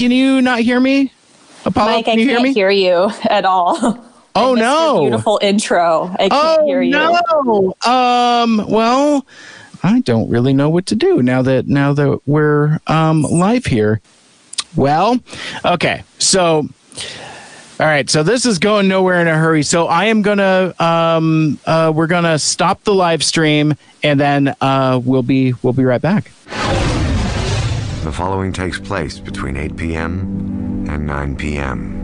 can you not hear me? Apollo, Mike, can you I can't hear, hear you at all. Oh no! beautiful intro. I can't oh, hear you. No. Um. Well, I don't really know what to do now that now that we're um live here. Well, okay. So all right, so this is going nowhere in a hurry. So I am gonna, um, uh, we're gonna stop the live stream, and then uh, we'll be we'll be right back. The following takes place between 8 p.m. and 9 p.m.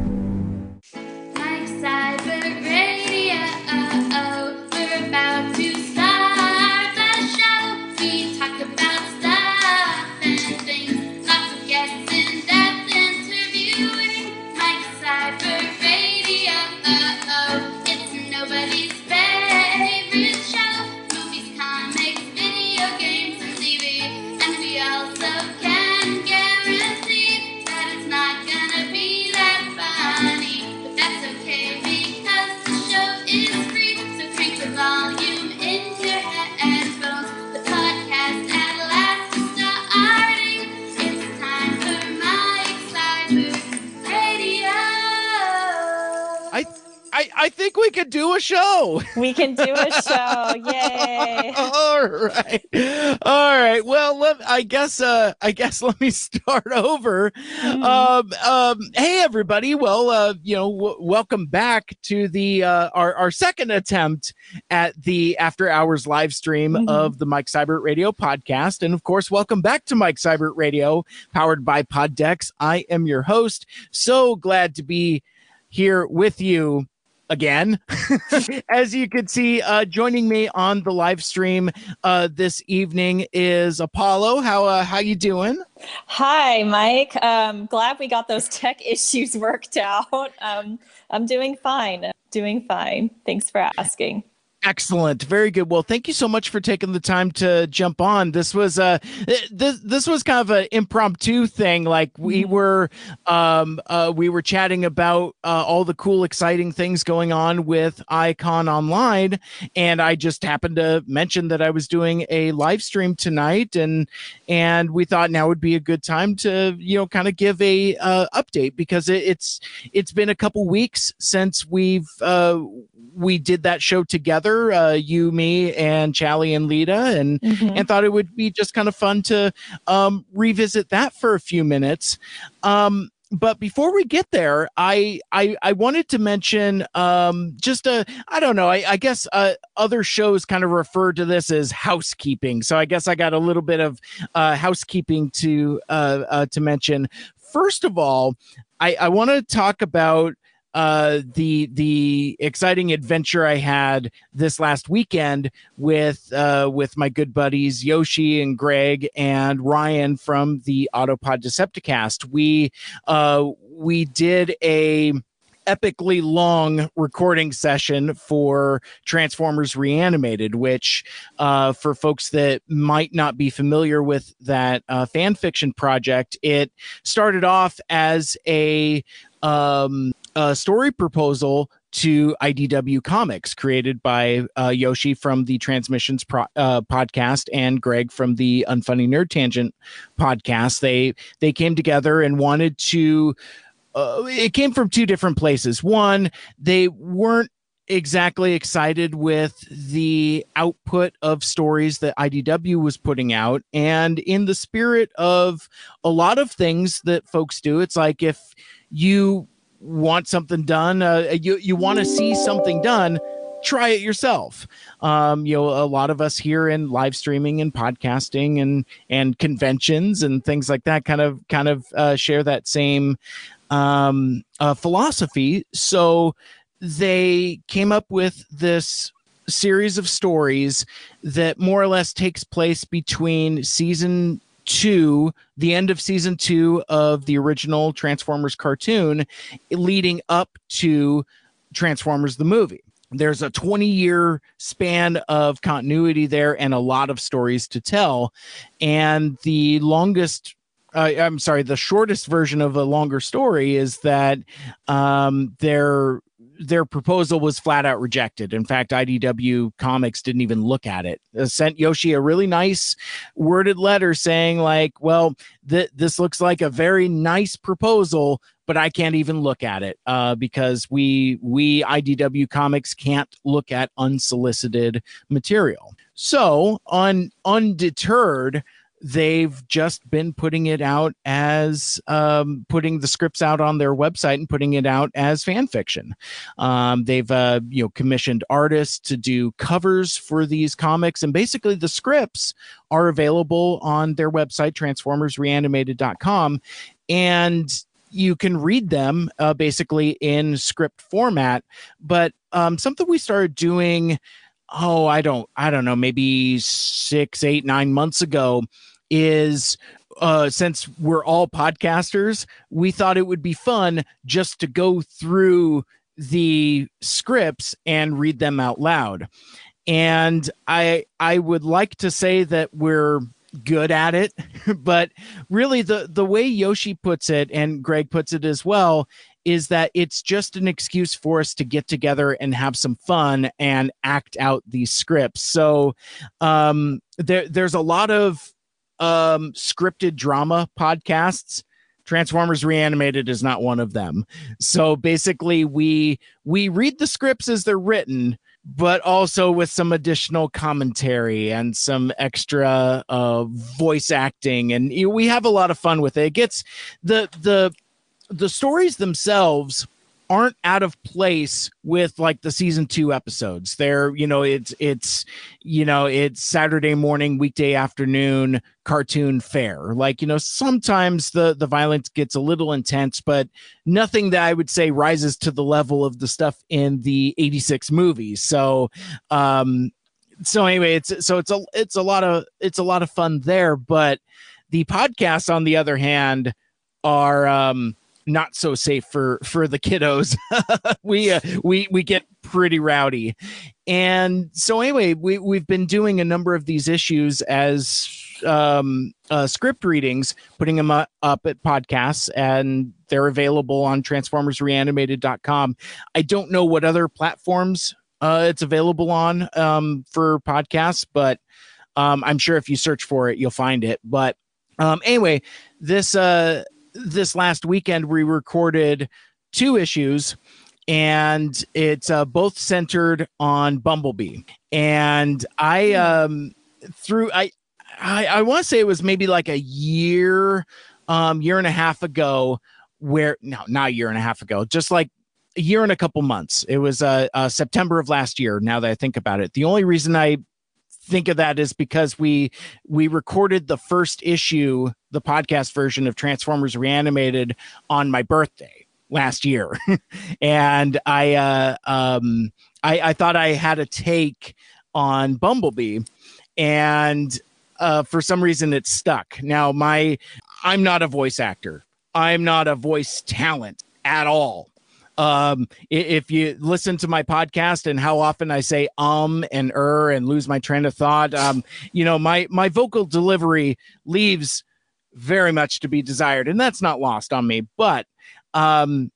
I think we could do a show. We can do a show. Yay. All right. All right. Well, let, I guess uh I guess let me start over. Mm. Um um hey everybody. Well, uh you know, w- welcome back to the uh our our second attempt at the after hours live stream mm-hmm. of the Mike Seibert Radio podcast and of course, welcome back to Mike Seibert Radio powered by Poddex. I am your host. So glad to be here with you again. As you can see, uh, joining me on the live stream uh, this evening is Apollo. How uh, how you doing? Hi, Mike. Um, glad we got those tech issues worked out. Um, I'm doing fine. Doing fine. Thanks for asking. Excellent. Very good. Well, thank you so much for taking the time to jump on. This was uh this this was kind of an impromptu thing. Like we mm-hmm. were um uh we were chatting about uh, all the cool exciting things going on with Iacon Online and I just happened to mention that I was doing a live stream tonight and and we thought now would be a good time to, you know, kind of give a uh, update because it, it's it's been a couple weeks since we've uh we did that show together, uh, you, me, and Chally and Lita, and mm-hmm. and thought it would be just kind of fun to um, revisit that for a few minutes. Um, but before we get there, I I, I wanted to mention um, just a I don't know I, I guess uh, other shows kind of refer to this as housekeeping. So I guess I got a little bit of uh, housekeeping to uh, uh to mention. First of all, I, I want to talk about uh, the the exciting adventure I had this last weekend with uh, with my good buddies Yoshi and Greg and Ryan from the Autopod Decepticast. We uh, we did a epically long recording session for Transformers Reanimated, which, uh, for folks that might not be familiar with that uh, fan fiction project, it started off as a um, a story proposal to IDW Comics, created by uh, Yoshi from the Transmissions pro- uh, podcast and Greg from the Unfunny Nerd Tangent podcast. They they came together and wanted to. Uh, it came from two different places. One, they weren't exactly excited with the output of stories that IDW was putting out. And in the spirit of a lot of things that folks do, it's like if you want something done, uh, you you want to see something done, try it yourself. Um, you know, a lot of us here in live streaming and podcasting and and conventions and things like that kind of kind of uh, share that same um, uh, philosophy. So they came up with this series of stories that more or less takes place between season to the end of season two of the original Transformers cartoon, leading up to Transformers the movie. There's a 20 year span of continuity there and a lot of stories to tell. And the longest uh, I'm sorry, the shortest version of a longer story is that um, they're their proposal was flat out rejected. In fact, IDW Comics didn't even look at it. it sent Yoshi a really nice worded letter saying, like, well, th- this looks like a very nice proposal, but I can't even look at it uh, because we we IDW Comics can't look at unsolicited material. So, on undeterred, they've just been putting it out as um, putting the scripts out on their website and putting it out as fan fiction. Um, they've uh, you know commissioned artists to do covers for these comics, and basically the scripts are available on their website transformersreanimated.com, and you can read them uh, basically in script format. But um, something we started doing oh i don't i don't know maybe six eight nine months ago is uh since we're all podcasters we thought it would be fun just to go through the scripts and read them out loud. And i i would like to say that we're good at it but really the the way yoshi puts it and greg puts it as well is that it's just an excuse for us to get together and have some fun and act out these scripts. So um, there, there's a lot of um, scripted drama podcasts. Transformers Reanimated is not one of them. So basically, we we read the scripts as they're written, but also with some additional commentary and some extra uh, voice acting, and you know, we have a lot of fun with it. It gets the the the stories themselves aren't out of place with like the season two episodes. They're, you know, it's it's you know, it's Saturday morning, weekday afternoon cartoon fare. Like, you know, sometimes the the violence gets a little intense, but nothing that I would say rises to the level of the stuff in the 86 movies. So um so anyway, it's so it's a it's a lot of it's a lot of fun there, but the podcasts on the other hand are um not so safe for for the kiddos. we uh, we we get pretty rowdy, and so anyway, we we've been doing a number of these issues as um, uh, script readings, putting them up, up at podcasts, and they're available on TransformersReanimated.com. I don't know what other platforms uh, it's available on um, for podcasts, but um, I'm sure if you search for it, you'll find it. But um, anyway, this uh, this last weekend we recorded two issues and it's uh, both centered on Bumblebee. And I um through I I, I want to say it was maybe like a year, um, year and a half ago, where no, not a year and a half ago, just like a year and a couple months. It was uh, uh September of last year. Now that I think about it, the only reason I think of that is because we we recorded the first issue the podcast version of transformers reanimated on my birthday last year. And i uh um i i thought i had a take on bumblebee and uh for some reason it stuck. Now my i'm not a voice actor. I'm not a voice talent at all. Um, if you listen to my podcast and how often I say um and er and lose my train of thought, um, you know, my my vocal delivery leaves very much to be desired, and that's not lost on me. But um,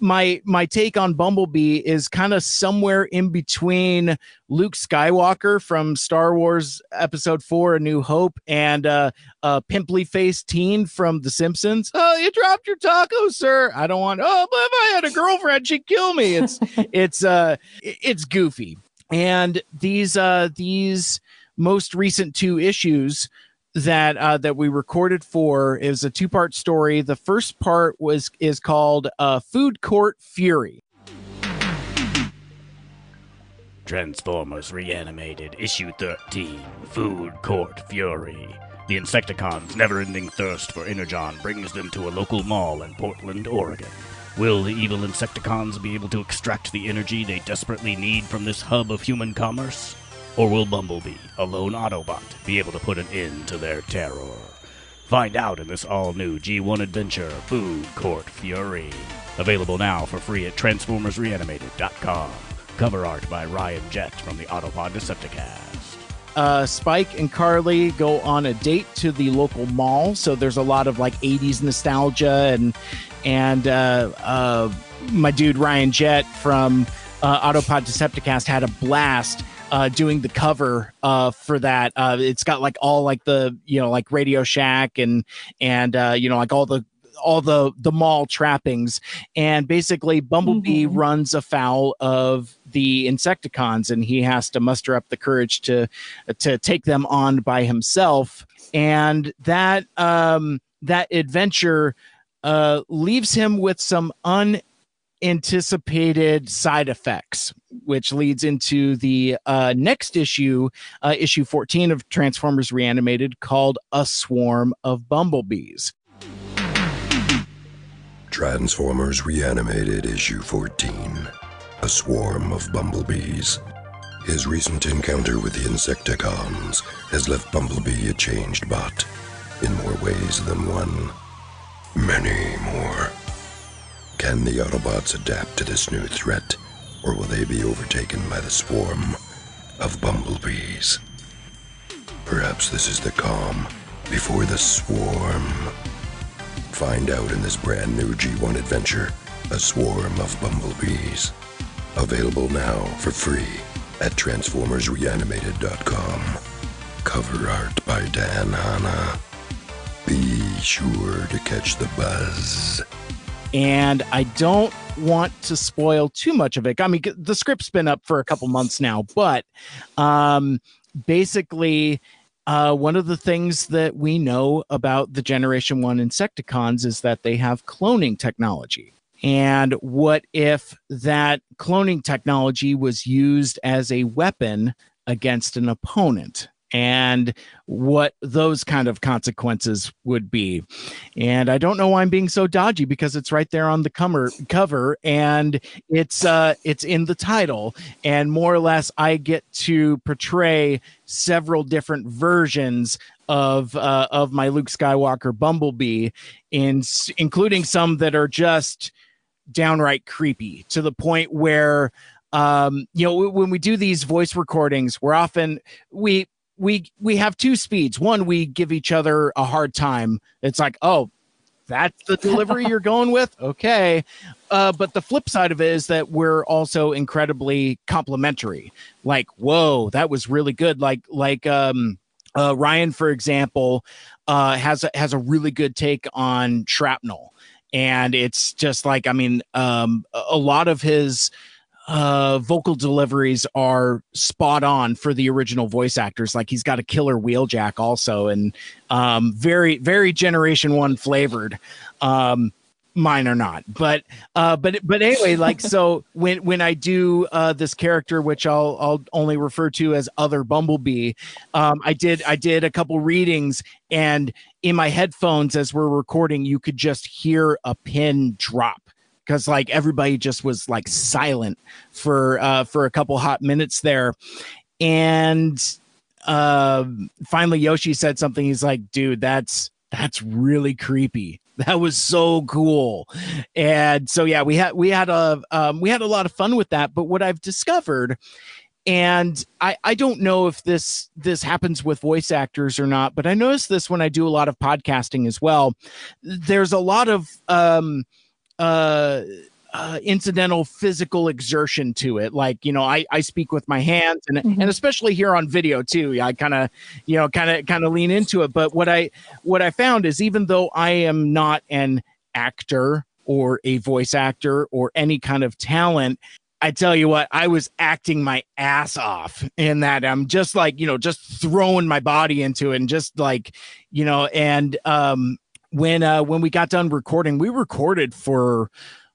my my take on Bumblebee is kind of somewhere in between Luke Skywalker from Star Wars Episode Four: A New Hope and uh, a pimply faced teen from The Simpsons. Oh, you dropped your taco, sir. I don't want. Oh, but if I had a girlfriend, she'd kill me. It's it's uh it's goofy, and these uh these most recent two issues that uh, that we recorded for is a two part story. The first part was is called uh, Food Court Fury. Transformers Reanimated, Issue 13, Food Court Fury. The Insecticons' never ending thirst for Energon brings them to a local mall in Portland, Oregon. Will the evil Insecticons be able to extract the energy they desperately need from this hub of human commerce? Or will Bumblebee, a lone Autobot, be able to put an end to their terror? Find out in this all new G1 adventure, Food Court Fury. Available now for free at TransformersReanimated.com. Cover art by Ryan Jett from the Autopod Decepticast. uh, Spike and Carly go on a date to the local mall. So there's a lot of like 80s nostalgia and and uh, uh, my dude Ryan Jett from uh, Autopod Decepticast had a blast uh, doing the cover uh, for that. Uh, it's got like all like the you know like Radio Shack and and uh, you know like all the all the the mall trappings and basically bumblebee Mhm. runs afoul of the insecticons and he has to muster up the courage to to take them on by himself and that um that adventure uh leaves him with some unanticipated side effects which leads into the uh next issue uh issue 14 of transformers reanimated called a swarm of bumblebees Transformers Reanimated Issue 14 A Swarm of Bumblebees. His recent encounter with the Insecticons has left Bumblebee a changed bot, in more ways than one. Many more. Can the Autobots adapt to this new threat, or will they be overtaken by the swarm of bumblebees? Perhaps this is the calm before the swarm. Find out in this brand new G1 adventure, A Swarm of Bumblebees. Available now for free at TransformersReanimated.com. Cover art by Dan Hanna. Be sure to catch the buzz. And I don't want to spoil too much of it. I mean, the script's been up for a couple months now, but um, basically, uh, one of the things that we know about the Generation One Insecticons is that they have cloning technology. And what if that cloning technology was used as a weapon against an opponent? And what those kind of consequences would be. And I don't know why I'm being so dodgy because it's right there on the cover and it's uh it's in the title and more or less I get to portray several different versions of uh, of my Luke Skywalker Bumblebee in including some that are just downright creepy to the point where um you know when we do these voice recordings we're often we we we have two speeds. One we give each other a hard time. It's like oh that's the delivery you're going with? Okay. Uh, but the flip side of it is that we're also incredibly complimentary. Like whoa that was really good. Like like um uh, ryan for example uh, has a, has a really good take on shrapnel. And it's just like i mean um, a a lot of his uh vocal deliveries are spot on for the original voice actors. Like he's got a killer wheeljack also and um very very generation one flavored. Um mine are not but uh but but anyway like so when when i do uh this character which i'll i'll only refer to as other bumblebee um i did i did a couple readings and in my headphones as we're recording you could just hear a pin drop because like everybody just was like silent for uh for a couple hot minutes there. And uh finally yoshi said something. He's like dude that's that's really creepy. That was so cool. And so yeah we had we had a um, we had a lot of fun with that. But what i've discovered and I, I don't know if this this happens with voice actors or not but i notice this when i do a lot of podcasting as well. There's a lot of um uh uh, incidental physical exertion to it. Like, you know, I, I speak with my hands and, Mhm. and especially here on video too. I kind of, you know, kind of, kind of lean into it. But what I, what I found is even though I am not an actor or a voice actor or any kind of talent, I tell you what, I was acting my ass off in that I'm just like, you know, just throwing my body into it and just like, you know, and um when uh when we got done recording, we recorded for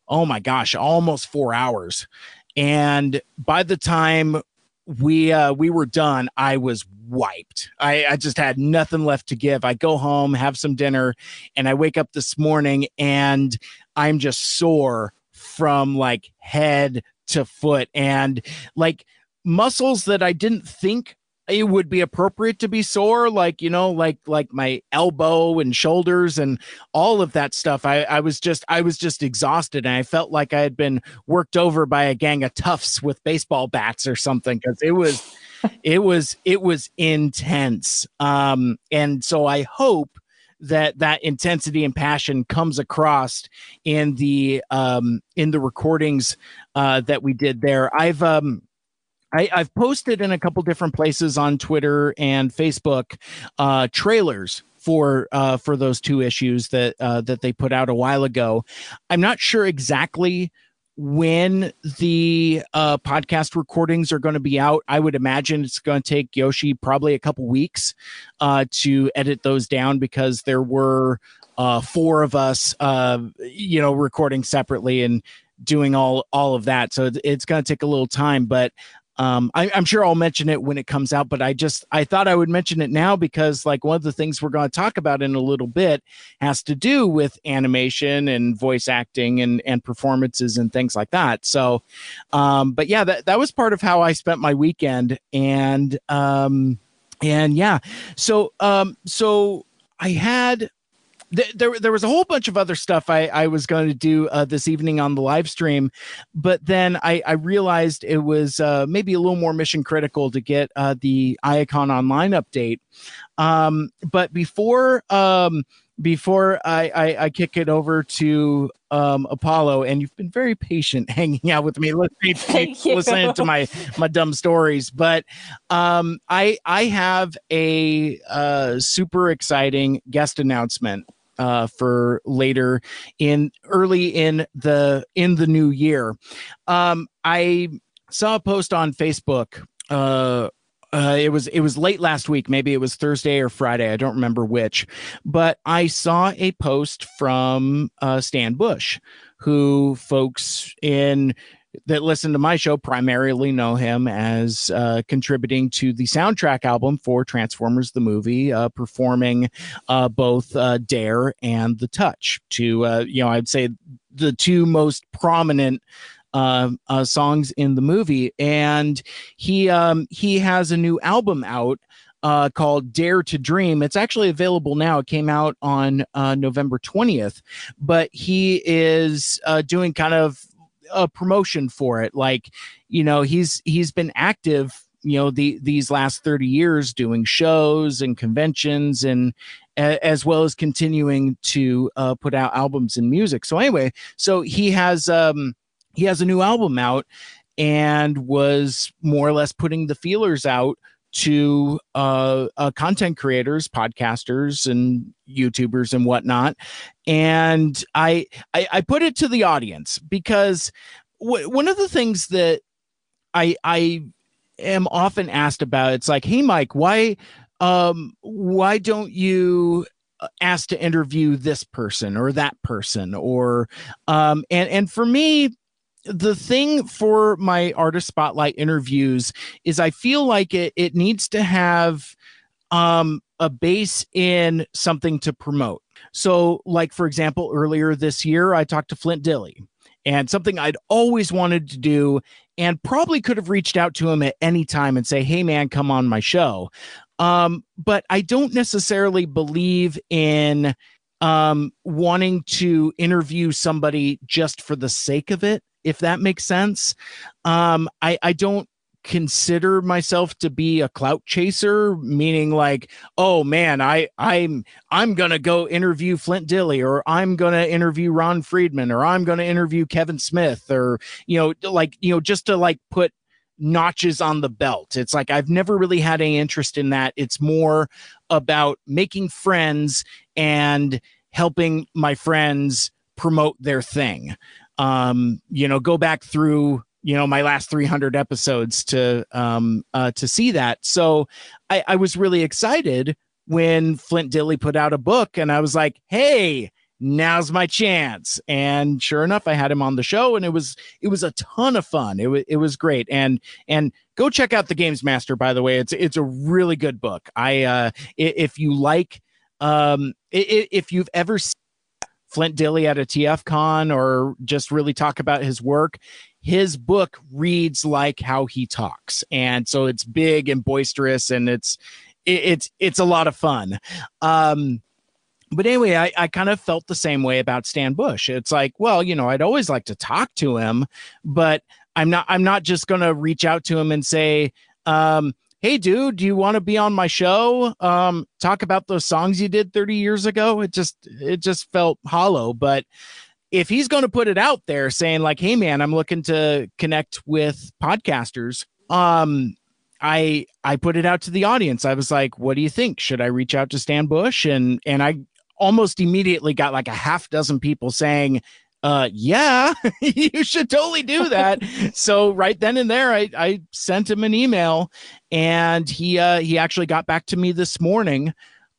oh my gosh, almost 4 hours. And by the time we uh we were done, I was wiped. I I just had nothing left to give. I go home, have some dinner, and I wake up this morning and I'm just sore from like head to foot and like muscles that I didn't think it would be appropriate to be sore like you know like like my elbow and shoulders and all of that stuff i i was just i was just exhausted and i felt like i had been worked over by a gang of toughs with baseball bats or something because it was it was it was intense. Um, and so I hope that that intensity and passion comes across in the um in the recordings uh that we did there. I've um I, have posted in a couple different places on Twitter and Facebook uh, trailers for uh, for those two issues that uh, that they put out a while ago. I'm not sure exactly when the uh, podcast recordings are going to be out. I would imagine it's going to take Yoshi probably a couple weeks uh, to edit those down because there were uh, four of us, uh, you know, recording separately and doing all all of that. So it's going to take a little time, but um, I, am sure I'll mention it when it comes out, but I just I thought I would mention it now because like one of the things we're going to talk about in a little bit has to do with animation and voice acting and and performances and things like that. So, um, but yeah, that that was part of how I spent my weekend, and um, and yeah, so um, so I had there there was a whole bunch of other stuff I, I was going to do uh, this evening on the live stream, but then I, I realized it was uh, maybe a little more mission critical to get uh, the Iacon Online update. Um, but before um, before I, I, I kick it over to um, Apollo, and you've been very patient hanging out with me, listening, listening to my my dumb stories. But um, I I have a uh, super exciting guest announcement uh, for later in early in the in the new year. Um, I saw a post on Facebook. Uh, uh, it was it was late last week. Maybe it was Thursday or Friday. I don't remember which, but I saw a post from uh, Stan Bush, who folks in that listen to my show primarily know him as uh, contributing to the soundtrack album for Transformers the movie, uh, performing uh, both uh, Dare and The Touch. To uh, you know, I'd say the two most prominent. Uh, songs in the movie, and he um, he has a new album out uh, called Dare to Dream. It's actually available now. It came out on uh, November 20th, but he is uh, doing kind of a promotion for it. Like, you know, he's he's been active, you know, the these last 30 years doing shows and conventions and as well as continuing to uh, put out albums and music. So anyway, so he has um he has a new album out and was more or less putting the feelers out to uh, uh, content creators, podcasters, and YouTubers and whatnot. And I, I, I put it to the audience because w- one of the things that I I am often asked about it's like, hey Mike, why um why don't you uh, ask to interview this person or that person or um and and for me the thing for my artist spotlight interviews is I feel like it it needs to have um a base in something to promote. So like for example earlier this year I talked to Flint Dille, and something I'd always wanted to do and probably could have reached out to him at any time and say hey man come on my show. Um but I don't necessarily believe in um wanting to interview somebody just for the sake of it if that makes sense. Um, I, I don't consider myself to be a clout chaser meaning like oh man i i'm i'm gonna go interview flint dille or i'm gonna interview ron friedman or i'm gonna interview kevin smith or you know like you know just to like put notches on the belt it's like i've never really had any interest in that it's more about making friends and helping my friends promote their thing. Um, you know, go back through you know my last 300 episodes to um uh to see that. So i i was really excited when flint Dille put out a book and i was like hey now's my chance. And sure enough i had him on the show and it was it was a ton of fun. It was it was great. And and go check out the games master by the way. It's it's a really good book. I uh if you like um if you've ever Flint Dille at a TF con or just really talk about his work, his book reads like how he talks. And so it's big and boisterous and it's it, it's it's a lot of fun. Um but anyway, I, I kind of felt the same way about Stan Bush. It's like, well, you know, I'd always like to talk to him, but I'm not I'm not just gonna reach out to him and say, um, hey dude do you want to be on my show? Um talk about those songs you did 30 years ago? It just it just felt hollow but if he's going to put it out there saying like hey man i'm looking to connect with podcasters um i i put it out to the audience. I was like what do you think? Should i reach out to stan bush? And and i almost immediately got like a half dozen people saying uh yeah you should totally do that. So right then and there i i sent him an email and he uh he actually got back to me this morning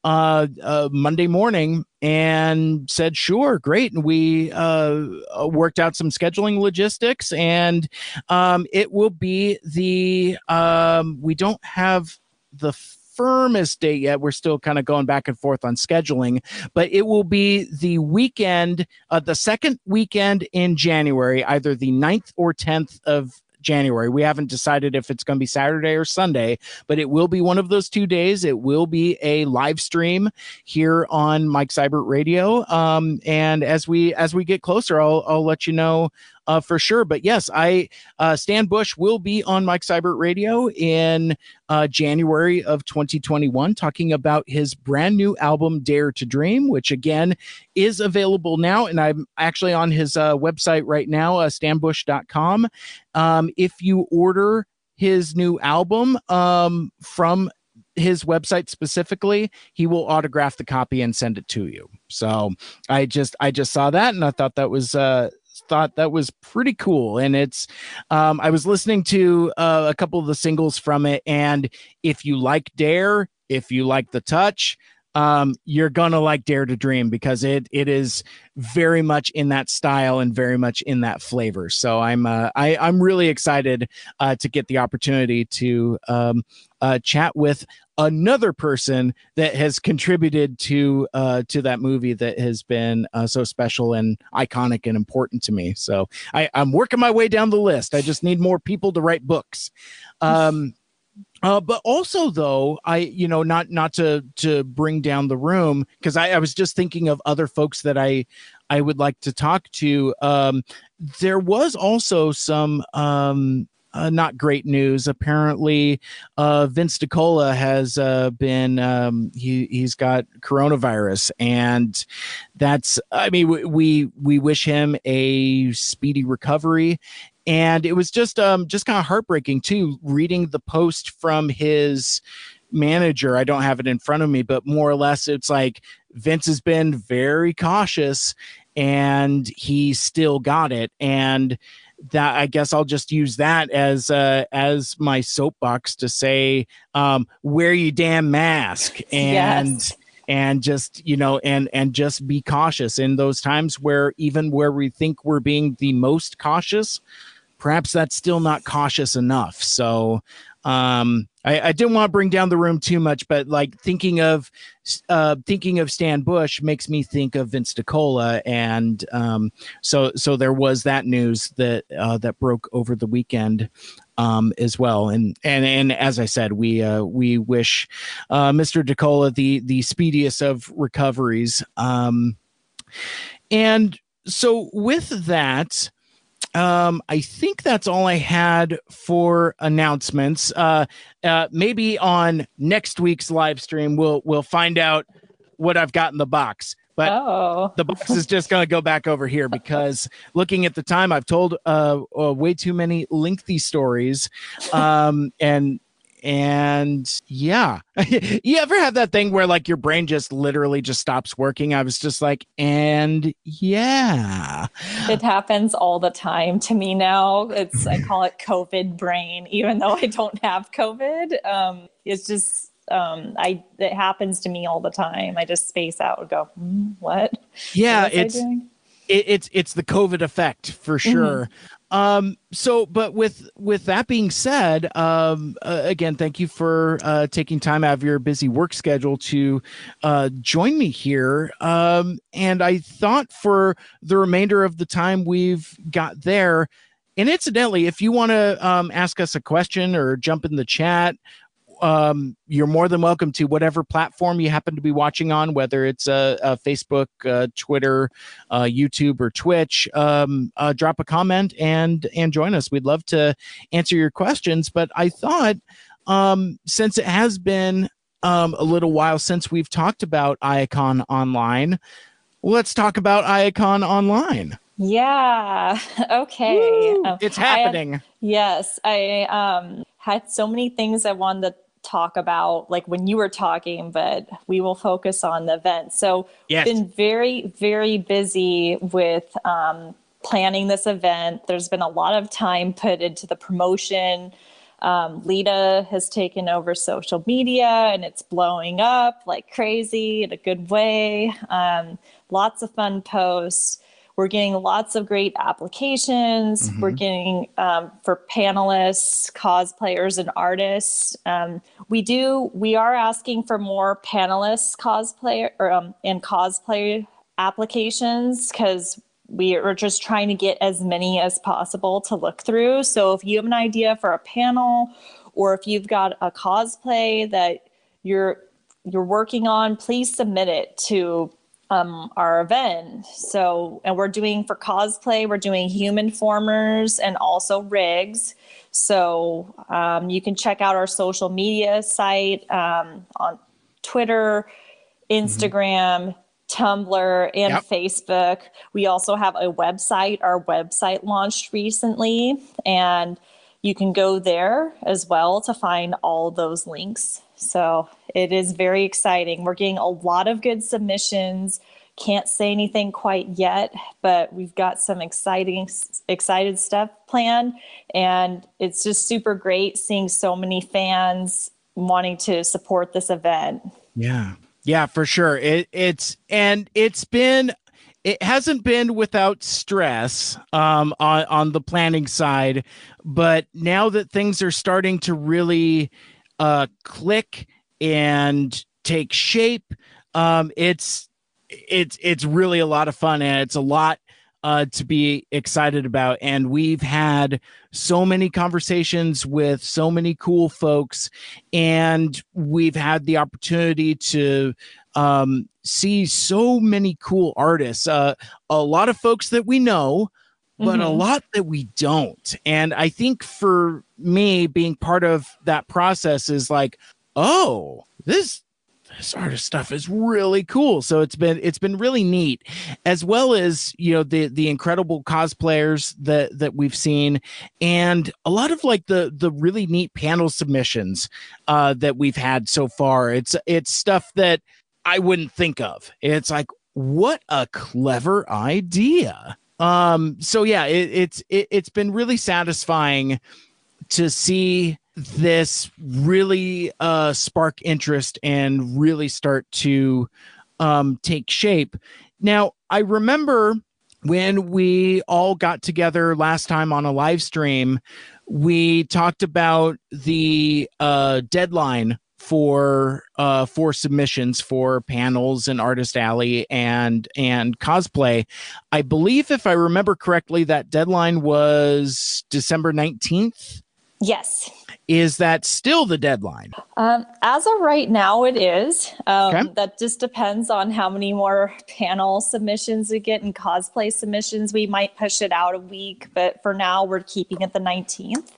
uh, uh monday morning and said sure great. And we uh, uh worked out some scheduling logistics and um it will be the um we don't have the firmest date yet. We're still kind of going back and forth on scheduling, but it will be the weekend, uh, the second weekend in January, either the 9th or 10th of January. We haven't decided if it's going to be Saturday or Sunday, but it will be one of those two days. It will be a live stream here on Mike Seibert Radio. Um, and as we as we get closer, I'll I'll let you know uh, for sure. But yes, I uh, Stan Bush will be on Mike Seibert Radio in uh, January of 2021, talking about his brand new album Dare to Dream, which again is available now, and I'm actually on his uh, website right now, uh, stanbush.com. Um, if you order his new album um, from his website specifically he will autograph the copy and send it to you so i just i just saw that and i thought that was uh thought that was pretty cool. And it's, um, I was listening to uh, a couple of the singles from it, and if you like Dare, if you like the touch, um, you're gonna like Dare to Dream because it it is very much in that style and very much in that flavor. So I'm uh, I I'm really excited uh, to get the opportunity to um, uh, chat with another person that has contributed to uh, to that movie that has been uh, so special and iconic and important to me. So I, I'm working my way down the list. I just need more people to write books. Um, uh, but also though i you know not not to to bring down the room because I, I was just thinking of other folks that i i would like to talk to um there was also some um uh, not great news. Apparently, uh, Vince DiCola has uh, been um, he he's got coronavirus, and that's I mean we we, we wish him a speedy recovery. And it was just um just kind of heartbreaking too, reading the post from his manager. I don't have it in front of me, but more or less, it's like Vince has been very cautious, and he still got it, and that I guess I'll just use that as uh, as my soapbox to say, um, wear your damn mask and. Yes. And just you know, and and just be cautious in those times where even where we think we're being the most cautious, perhaps that's still not cautious enough. So um, I, I, didn't want to bring down the room too much, but like thinking of uh, thinking of Stan Bush makes me think of Vince DiCola, and um, so so there was that news that uh, that broke over the weekend um, as well. And and and as I said, we uh, we wish uh, Mr. DiCola the the speediest of recoveries. Um, and so with that um, I think that's all I had for announcements. Uh, uh, maybe on next week's live stream, we'll we'll find out what I've got in the box. But oh. the box is just going to go back over here because looking at the time, I've told uh, uh way too many lengthy stories, um, and and yeah. You ever have that thing where like your brain just literally just stops working? I was just like and yeah. It happens all the time to me now. It's i call it covid brain even though i don't have covid. Um it's just um i it happens to me all the time. I just space out and go mm, what? Yeah what it's it, it's it's the covid effect for mm-hmm. sure. Um, so, but with with that being said, um, uh, again, thank you for uh, taking time out of your busy work schedule to uh, join me here. Um, and I thought for the remainder of the time we've got there, and incidentally, if you want to um, ask us a question or jump in the chat um, you're more than welcome to whatever platform you happen to be watching on, whether it's a, a Facebook, uh, Twitter, uh, YouTube, or Twitch. Um, uh, drop a comment and and join us. We'd love to answer your questions. But I thought um, since it has been um, a little while since we've talked about Iacon Online, let's talk about Iacon Online. Yeah. Okay. Um, it's happening. I yes. I um, had so many things I wanted to talk about, like when you were talking, but we will focus on the event. So, yes. been very, very busy with um, planning this event. There's been a lot of time put into the promotion. Um, Lita has taken over social media and it's blowing up like crazy in a good way. Um, lots of fun posts. We're getting lots of great applications. Mm-hmm. We're getting um, for panelists, cosplayers, and artists. Um, we do. We are asking for more panelists, cosplayer, or, um, and cosplay applications because we are just trying to get as many as possible to look through. So if you have an idea for a panel, or if you've got a cosplay that you're you're working on, please submit it to um, our event. So, and we're doing for cosplay, we're doing human formers and also rigs. So, um, you can check out our social media site um, on Twitter, Instagram, mm-hmm. Tumblr, and yep. Facebook. We also have a website. Our website launched recently, and you can go there as well to find all those links. So it is very exciting. We're getting a lot of good submissions. Can't say anything quite yet, but we've got some exciting, excited stuff planned. And it's just super great seeing so many fans wanting to support this event. Yeah. Yeah, for sure. It, it's, and it's been it hasn't been without stress um, on on the planning side, but now that things are starting to really uh, click and take shape. Um, it's it's it's really a lot of fun and it's a lot uh, to be excited about. And we've had so many conversations with so many cool folks, and we've had the opportunity to um, see so many cool artists. Uh, a lot of folks that we know, but mm-hmm. a lot that we don't. And I think for me, being part of that process is like, oh, this this artist stuff is really cool. So it's been it's been really neat, as well as you know the the incredible cosplayers that that we've seen, and a lot of like the the really neat panel submissions uh, that we've had so far. It's it's stuff that I wouldn't think of. It's like what a clever idea um, so yeah, it, it's it, it's been really satisfying to see this really uh, spark interest and really start to um, take shape. Now, I remember when we all got together last time on a live stream, we talked about the uh, deadline for uh for submissions for panels and artist alley and and cosplay. I believe if i remember correctly that deadline was december 19th yes. Is that still the deadline? Um, as of right now it is. Um, okay. that just depends on how many more panel submissions we get and cosplay submissions. We might push it out a week but for now we're keeping it the 19th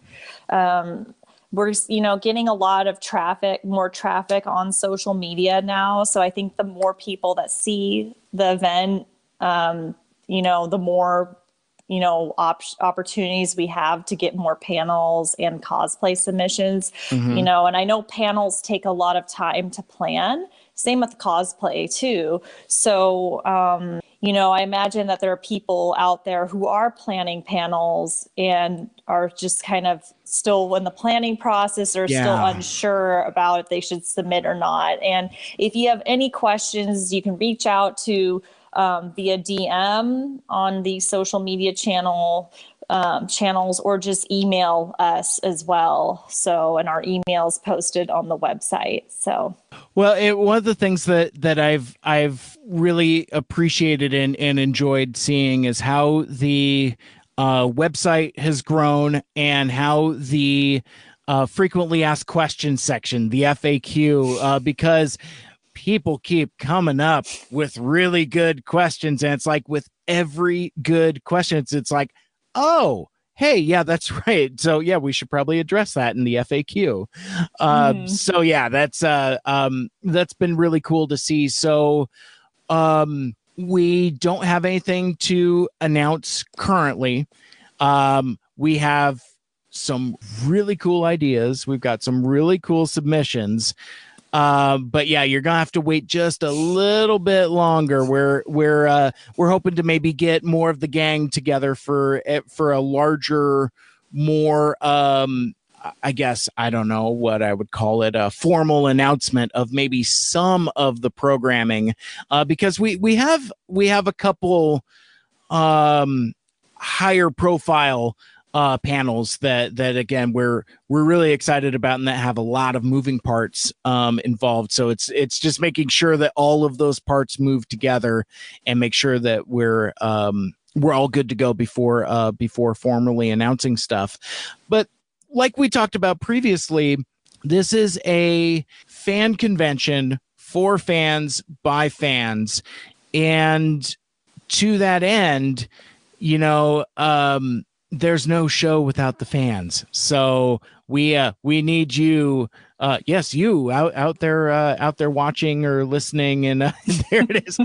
um, we're you know getting a lot of traffic more traffic on social media now. So i think the more people that see the event um, you know the more you know op- opportunities we have to get more panels and cosplay submissions mm-hmm. you know and i know panels take a lot of time to plan. Same with cosplay too. So um, you know, I imagine that there are people out there who are planning panels and are just kind of still in the planning process or yeah. still unsure about if they should submit or not. And if you have any questions, you can reach out to um, via DM on the social media channel um, channels or just email us as well. So, and our emails posted on the website. So, well, it, one of the things that that I've I've really appreciated and, and enjoyed seeing is how the uh, website has grown and how the uh, frequently asked questions section, the FAQ, uh, because people keep coming up with really good questions, and it's like with every good question, it's, it's like oh, hey, yeah, that's right. So yeah, we should probably address that in the FAQ. Uh, Mhm. So yeah, that's uh, um, that's been really cool to see. So um, we don't have anything to announce currently. Um, we have some really cool ideas. We've got some really cool submissions. Um, but yeah, you're gonna have to wait just a little bit longer. We're we're uh, we're hoping to maybe get more of the gang together for eh, for a larger, more um, I guess I don't know what I would call it a formal announcement of maybe some of the programming, uh, because we we have we have a couple um higher profile uh panels that that again we're we're really excited about and that have a lot of moving parts um involved. So it's it's just making sure that all of those parts move together and make sure that we're um we're all good to go before uh before formally announcing stuff. But like we talked about previously this is a fan convention for fans by fans. And to that end you know um there's no show without the fans so we uh we need you uh yes you out out there uh out there watching or listening and uh, there it is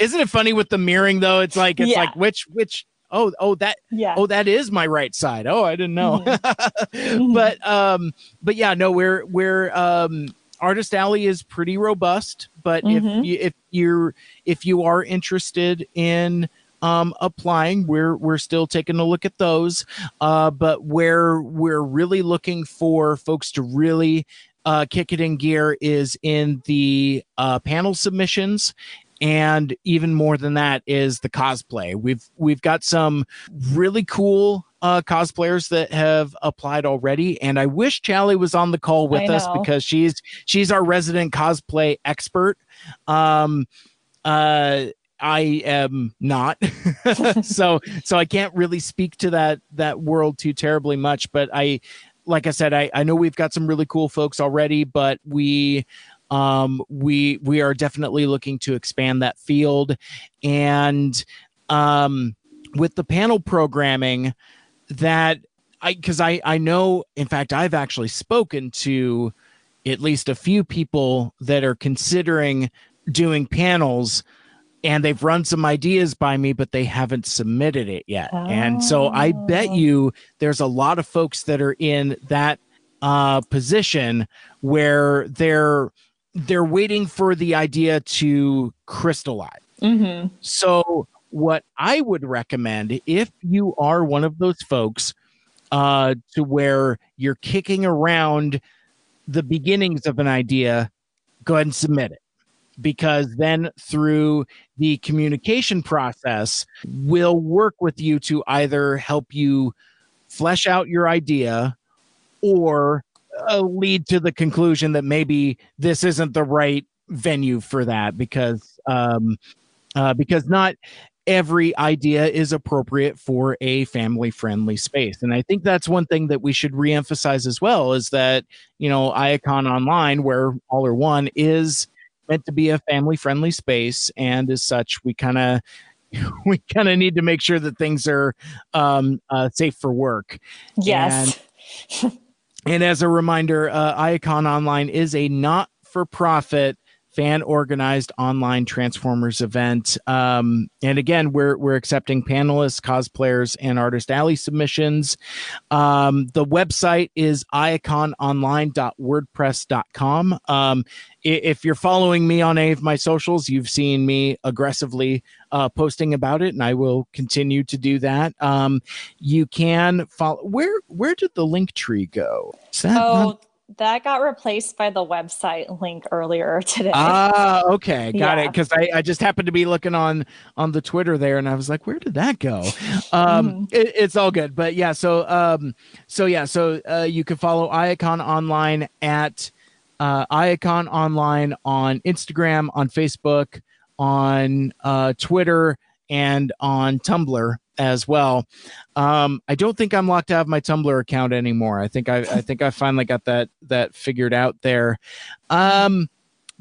isn't it funny with the mirroring though it's like it's Yeah. like which which oh oh that Yeah. oh that is my right side oh i didn't know but um but yeah no we're we're um artist alley is pretty robust but if Mhm. you if you're if you are interested in um applying. We're we're still taking a look at those uh but where we're really looking for folks to really uh kick it in gear is in the uh panel submissions. And even more than that is the cosplay. We've we've got some really cool uh, cosplayers that have applied already, and I wish Chally was on the call with us because she's she's our resident cosplay expert. Um, uh, I am not, so so I can't really speak to that that world too terribly much. But I, like I said, I I know we've got some really cool folks already, but we um we we are definitely looking to expand that field and um with the panel programming that I because I I know in fact I've actually spoken to at least a few people that are considering doing panels and they've run some ideas by me but they haven't submitted it yet. And so I bet Oh. you there's a lot of folks that are in that uh position where they're they're waiting for the idea to crystallize. hmm So, what I would recommend if you are one of those folks uh, to where you're kicking around the beginnings of an idea, go ahead and submit it. Because then through the communication process, we'll work with you to either help you flesh out your idea or uh, lead to the conclusion that maybe this isn't the right venue for that because um, uh, because not every idea is appropriate for a family friendly space. And i think that's one thing that we should reemphasize as well is that you know iacon online where all are one is meant to be a family friendly space and as such we kind of we kind of need to make sure that things are um, uh, safe for work Yes. and as a reminder, uh, Iacon Online is a not for profit fan organized online Transformers event. Um, and again, we're we're accepting panelists, cosplayers, and artist alley submissions. Um, the website is iacononline.wordpress.com. Um, if you're following me on any of my socials, you've seen me aggressively uh, posting about it, and I will continue to do that. Um, you can follow. Where where did the link tree go? Is that oh, not- that got replaced by the website link earlier today. Ah, okay, got it. Because I, I just happened to be looking on on the Twitter there, and I was like, where did that go? Um, it, it's all good, but yeah. So um, so yeah, so uh, you can follow Iacon online at uh, Iacon online on Instagram, on Facebook, on uh, Twitter, and on Tumblr as well. Um, I don't think I'm locked out of my Tumblr account anymore. I think I, I think I finally got that that figured out there. Um,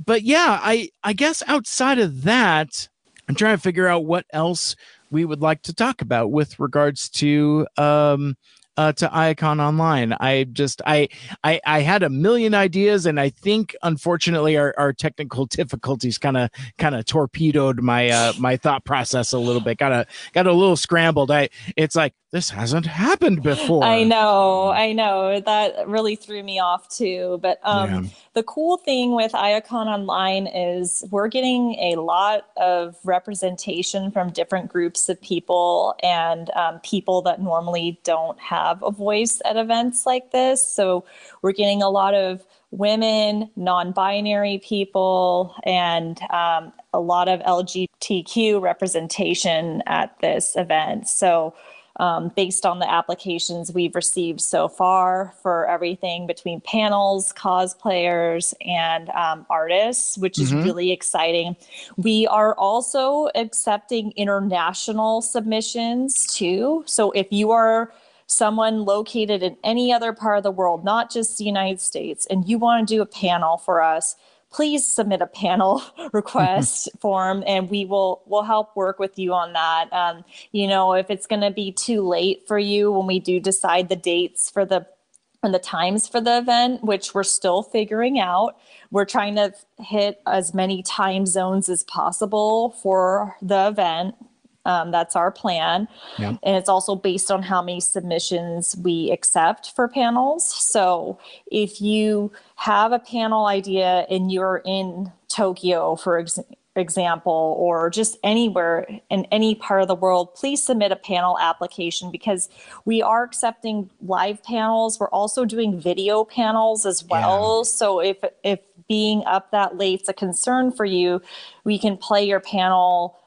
but yeah, I I guess outside of that, I'm trying to figure out what else we would like to talk about with regards to um, uh, to Iacon Online. I just I, I I had a million ideas, and I think unfortunately our, our technical difficulties kind of kind of torpedoed my uh, my thought process a little bit. Got a got a little scrambled. I it's like this hasn't happened before. I know, I know. That really threw me off too. But um, Yeah. the cool thing with Iacon Online is we're getting a lot of representation from different groups of people and um, people that normally don't have a voice at events like this. So we're getting a lot of women, non binary people, and um, a lot of LGBTQ representation at this event. So um, based on the applications we've received so far for everything between panels, cosplayers, and um, artists, which is really exciting. We are also accepting international submissions too. So if you are someone located in any other part of the world, not just the United States, and you want to do a panel for us, please submit a panel request form and we will will help work with you on that. Um, you know if it's going to be too late for you when we do decide the dates for the and the times for the event which we're still figuring out we're trying to hit as many time zones as possible for the event um, that's our plan. Yeah. And it's also based on how many submissions we accept for panels. So if you have a panel idea and you're in Tokyo, for ex- example, or just anywhere in any part of the world, please submit a panel application because we are accepting live panels. We're also doing video panels as well. So if if being up that late's a concern for you, we can play your panel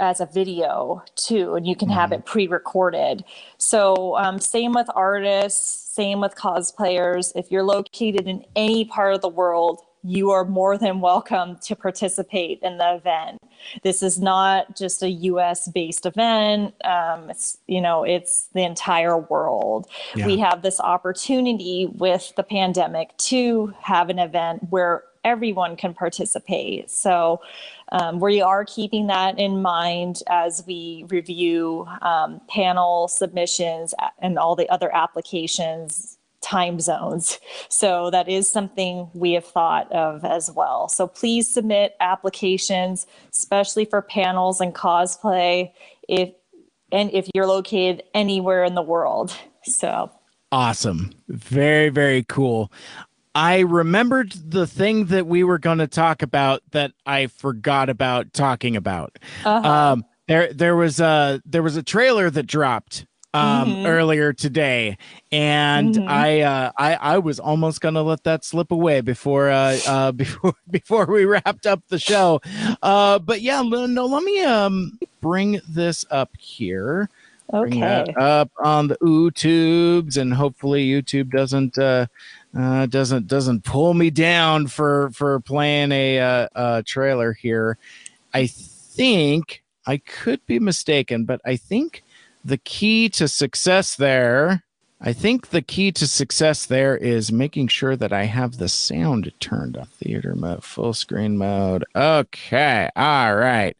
as a video too, and you can have it pre-recorded. So um, same with artists, same with cosplayers. If you're located in any part of the world, you are more than welcome to participate in the event. This is not just a U.S. based event. Um, it's you know it's the entire world. We have this opportunity with the pandemic to have an event where everyone can participate. So um, we are keeping that in mind as we review um, panel submissions and all the other applications time zones. So that is something we have thought of as well. So please submit applications, especially for panels and cosplay, if and if you're located anywhere in the world. So Awesome. Very, very cool. I remembered the thing that we were going to talk about that I forgot about talking about. Um, there, there was a there was a trailer that dropped um, earlier today, and I, uh, I I was almost going to let that slip away before uh, uh, before before we wrapped up the show. Uh, but yeah, no, let me um bring this up here bring okay. that up on the YouTubes, and hopefully YouTube doesn't uh, uh, doesn't doesn't pull me down for for playing a uh, uh, trailer here. I think I could be mistaken, but I think the key to success there. I think the key to success there is making sure that I have the sound turned on theater mode, full screen mode. Okay. All right.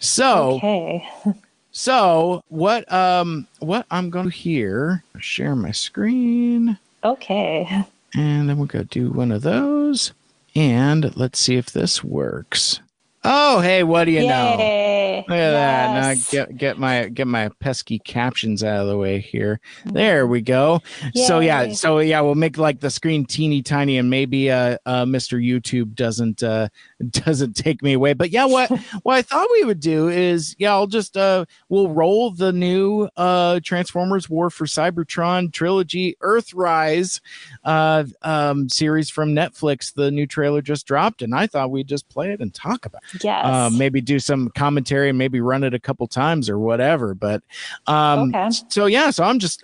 So Okay. so what um what I'm gonna do here, share my screen, Okay. And then we'll go do one of those. And let's see if this works. Oh hey, what do you know? Look at that. Now Yes. get get my get my pesky captions out of the way here. There we go. So yeah, so yeah, we'll make like the screen teeny tiny and maybe uh, uh Mr. YouTube doesn't uh doesn't take me away. But yeah, what what I thought we would do is yeah, I'll just uh we'll roll the new uh Transformers War for Cybertron trilogy Earthrise uh um series from Netflix. The new trailer just dropped and I thought we'd just play it and talk about it Yes. uh, maybe do some commentary and maybe run it a couple times or whatever. But um, Okay. so yeah, so I'm just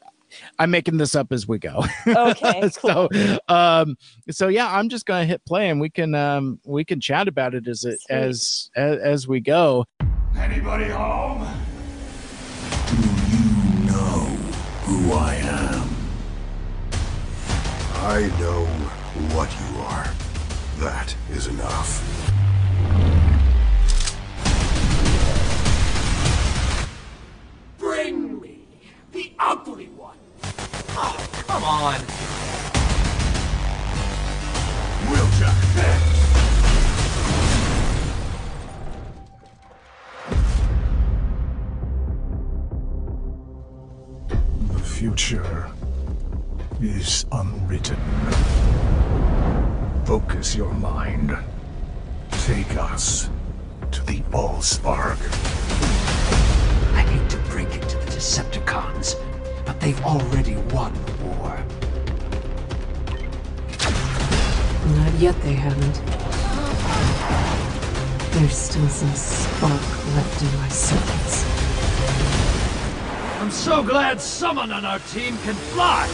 I'm making this up as we go. okay. Cool. so um, so yeah, I'm just gonna hit play and we can um, we can chat about it as it Sweet. as, as as we go. Anybody home? Do you know who I am. I know what you are. That is enough. Bring me the ugly one. Oh, come on. Wheeljack, The future is unwritten. Focus your mind. Take us to the Allspark. I hate to break it to the Decepticons, but they've already won the war. Not yet, they haven't. There's still some spark left in my circuits. I'm so glad someone on our team can fly.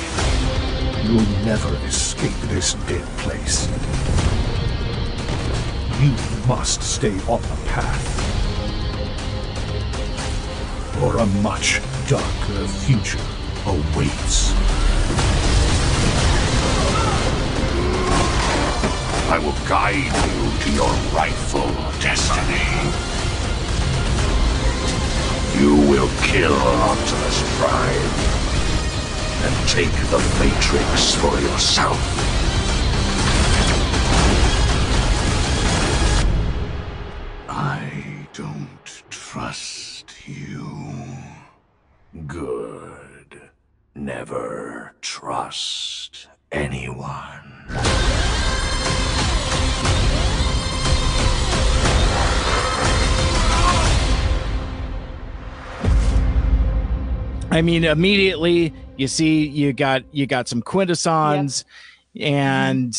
You'll never escape this dead place. You must stay on the path. Or a much darker future awaits. I will guide you to your rightful destiny. You will kill Optimus Prime and take the Matrix for yourself. I mean, immediately you see you got you got some quintessons, and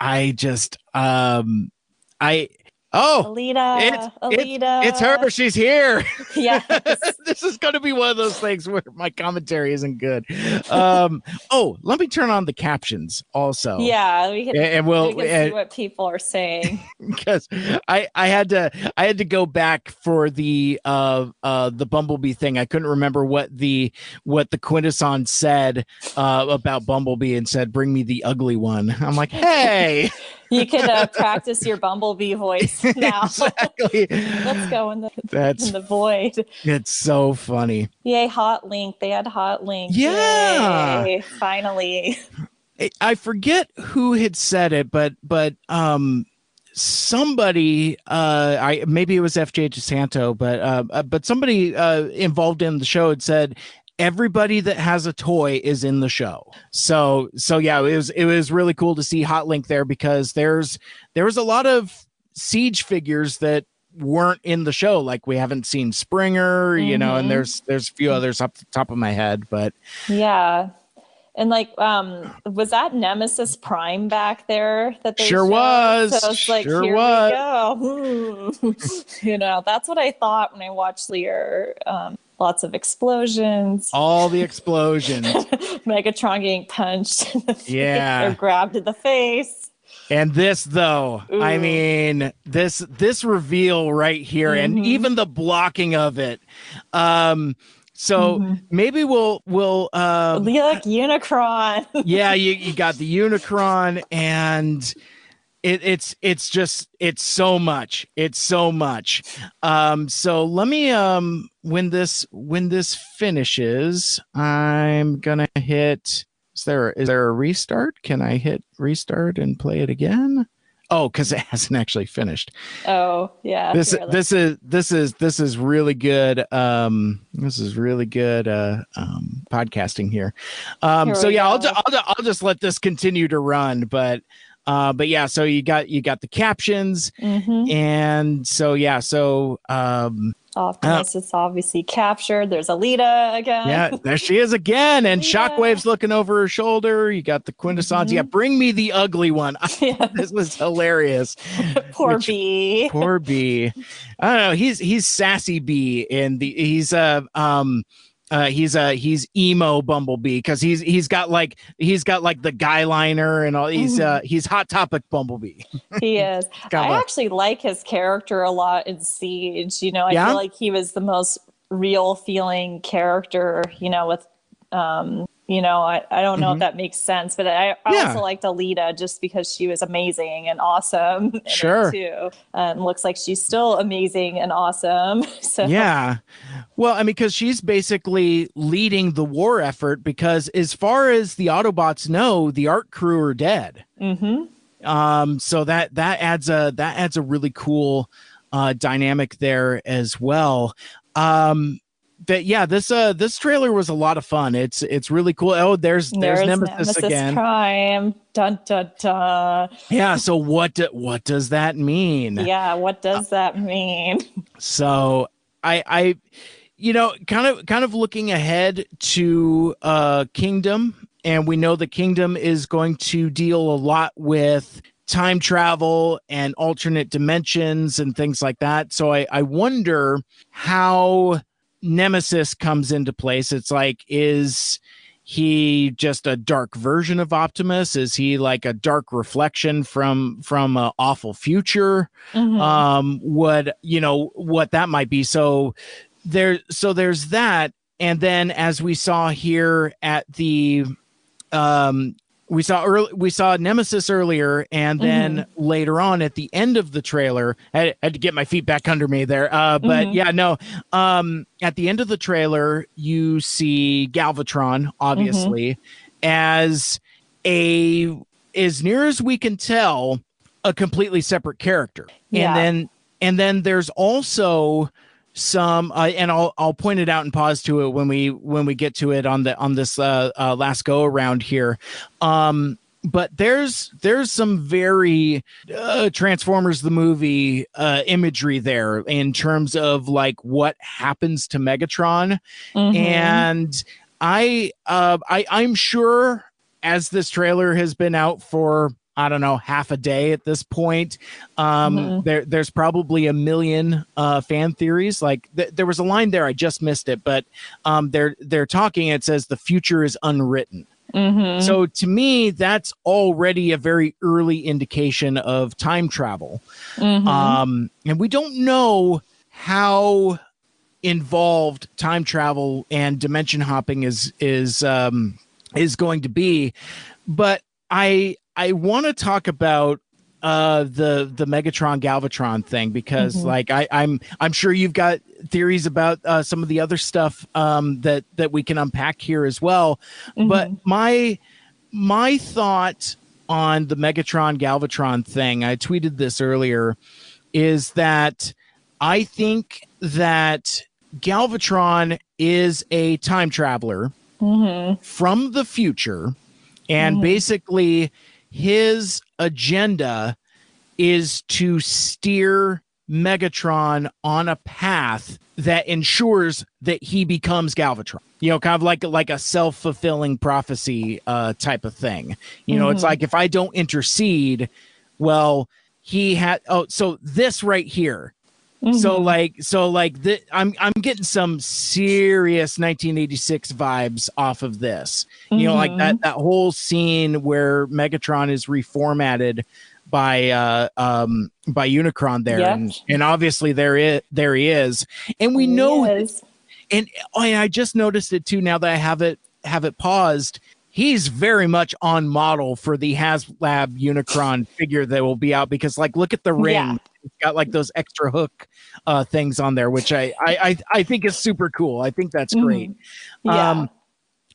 I just um I oh Elita, it's, Elita. it's her she's here. Yeah. this is going to be one of those things where my commentary isn't good. Um oh, let me turn on the captions also. Yeah, we can, And- we'll- we and- see what people are saying. because I I had to I had to go back for the uh uh the Bumblebee thing. I couldn't remember what the what the Quintesson said uh about Bumblebee and said bring me the ugly one. I'm like, "Hey." You could uh, practice your Bumblebee voice now. exactly. Let's go in the That's in the void. it's so funny. Yay, Hot Link. They had Hot Link. Yeah. Yay, finally. I- I forget who had said it, but but um somebody uh I maybe it was FJ DeSanto, but uh uh, but somebody uh involved in the show had said everybody that has a toy is in the show. So so yeah, it was it was really cool to see Hot Link there because there's there was a lot of siege figures that weren't in the show like we haven't seen Springer, you know, and there's there's a few others up the top of my head, but Yeah. And like, um, was that Nemesis Prime back there that they Sure showed? was. So it's like, Sure here was. we go. You know, that's what I thought when I watched Lear. Um, lots of explosions, all the explosions. Megatron getting punched, the face Yeah. or grabbed in the face. And this though, I mean, this this reveal right here and Mhm. even the blocking of it. Um so Mm-hmm. maybe we'll we'll um Look, Unicron. yeah, you, you got the Unicron and it, it's it's just it's so much. It's so much. Um so let me um when this when this finishes, I'm gonna hit is there is there a restart? Can I hit restart and play it again? Oh, because it hasn't actually finished. oh, yeah. This let's- this is this is this is really good. Um, this is really good uh, um, podcasting here. Um, Here so yeah, I'll, ju- I'll ju- I'll just let this continue to run. But uh, but yeah, so you got you got the captions, Mhm. and so yeah, so um, Optimus is obviously captured. There's Elita again. yeah, there she is again, and Yeah. Shockwave's looking over her shoulder. You got the quintessons. Mm-hmm. Yeah, bring me the ugly one. Yeah. this was hilarious. Poor Which- B. Poor B. I don't know. He's he's sassy B, and the he's uh um uh he's uh he's emo Bumblebee because he's he's got like he's got like the guy liner and all. He's uh he's hot topic Bumblebee. he is. I a- actually like his character a lot in Siege. You know, I Yeah? feel like he was the most real feeling character, you know, with um you know, I, I don't know Mhm. if that makes sense, but I, I Yeah. also liked Elita just because she was amazing and awesome Sure. too. And looks like she's still amazing and awesome. So Yeah. Well, I mean, because she's basically leading the war effort because as far as the Autobots know, the Ark crew are dead. hmm Um, so that that adds a that adds a really cool uh dynamic there as well. Um but yeah, this uh this trailer was a lot of fun. It's it's really cool. Oh, there's there's, there's Nemesis, again. Prime. Dun dun dun. Yeah, so what do, what does that mean? Yeah, what does that mean? So I I you know kind of kind of looking ahead to uh Kingdom and we know the Kingdom is going to deal a lot with time travel and alternate dimensions and things like that. So I I wonder how Nemesis comes into place. It's like is he just a dark version of Optimus? Is he like a dark reflection from from an awful future? Mhm. um what you know what that might be so there so there's that and then as we saw here at the um we saw early we saw nemesis earlier and then later on at the end of the trailer I had, to get my feet back under me there uh but Mhm. yeah no um at the end of the trailer you see galvatron obviously as a as near as we can tell a completely separate character Yeah. and then and then there's also some uh, and I'll I'll point it out and pause to it when we when we get to it on the on this uh, uh last go around here um but there's there's some very uh, Transformers the movie uh imagery there in terms of like what happens to Megatron Mhm. and I uh I I'm sure as this trailer has been out for I don't know half a day at this point um Mhm. there there's probably a million uh fan theories like th- there was a line there I just missed it but um they're they're talking it says the future is unwritten Mhm. so to me that's already a very early indication of time travel Mhm. um, and we don't know how involved time travel and dimension hopping is is um, is going to be, but I I want to talk about uh the the megatron galvatron thing because Mhm. like i i'm i'm sure you've got theories about uh some of the other stuff um that that we can unpack here as well but my my thought on the Megatron Galvatron thing, I tweeted this earlier, is that I think that Galvatron is a time traveler Mhm. from the future, and Mhm. basically his agenda is to steer Megatron on a path that ensures that he becomes Galvatron. You know, kind of like like a self fulfilling prophecy uh, type of thing. You know, it's Mhm. like if I don't intercede, well, he had. Oh, so this right here. So Mhm. like so like the, I'm I'm getting some serious 1986 vibes off of this. You know, like that that whole scene where Megatron is reformatted by uh um by Unicron there Yep. and, and obviously there is there he is. And we know and oh, and I just noticed it too now that I have it have it paused. He's very much on model for the HasLab Unicron figure that will be out because like look at the ring. Yeah. It's got like those extra hook uh things on there, which I I I, think is super cool. I think that's great. Mhm. Yeah. Um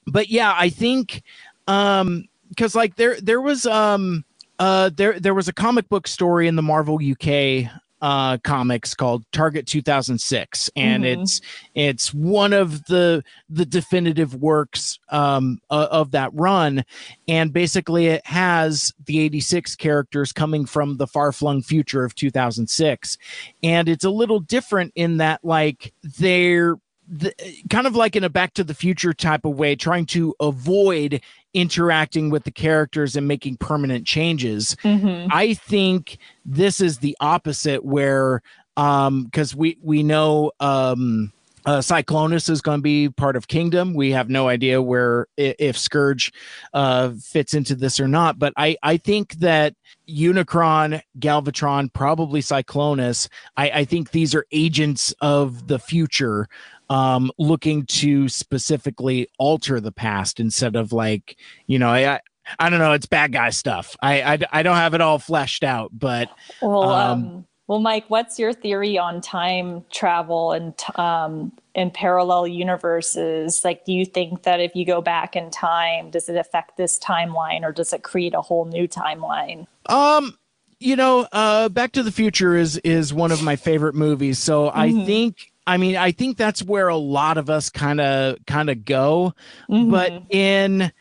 but yeah, I think um because like there there was um uh there there was a comic book story in the Marvel UK uh comics called Target 2006 and Mhm. it's it's one of the the definitive works um uh, of that run. And basically it has the 86 characters coming from the far-flung future of 2006 and it's a little different in that like they're the, kind of like in a back to the future type of way trying to avoid interacting with the characters and making permanent changes Mhm. i think this is the opposite where um because we we know um uh, Cyclonus is going to be part of Kingdom. We have no idea where if Scourge uh, fits into this or not, but I I think that Unicron, Galvatron, probably Cyclonus. I, I think these are agents of the future um, looking to specifically alter the past instead of like, you know, I, I don't know, it's bad guy stuff. I, I, I don't have it all fleshed out, but Well, Um, um, well, Mike, what's your theory on time travel and um, and parallel universes? Like, do you think that if you go back in time, does it affect this timeline, or does it create a whole new timeline? Um, you know, uh, Back to the Future is is one of my favorite movies. So I Mhm. think, I mean, I think that's where a lot of us kind of kind of go. Mm-hmm. But in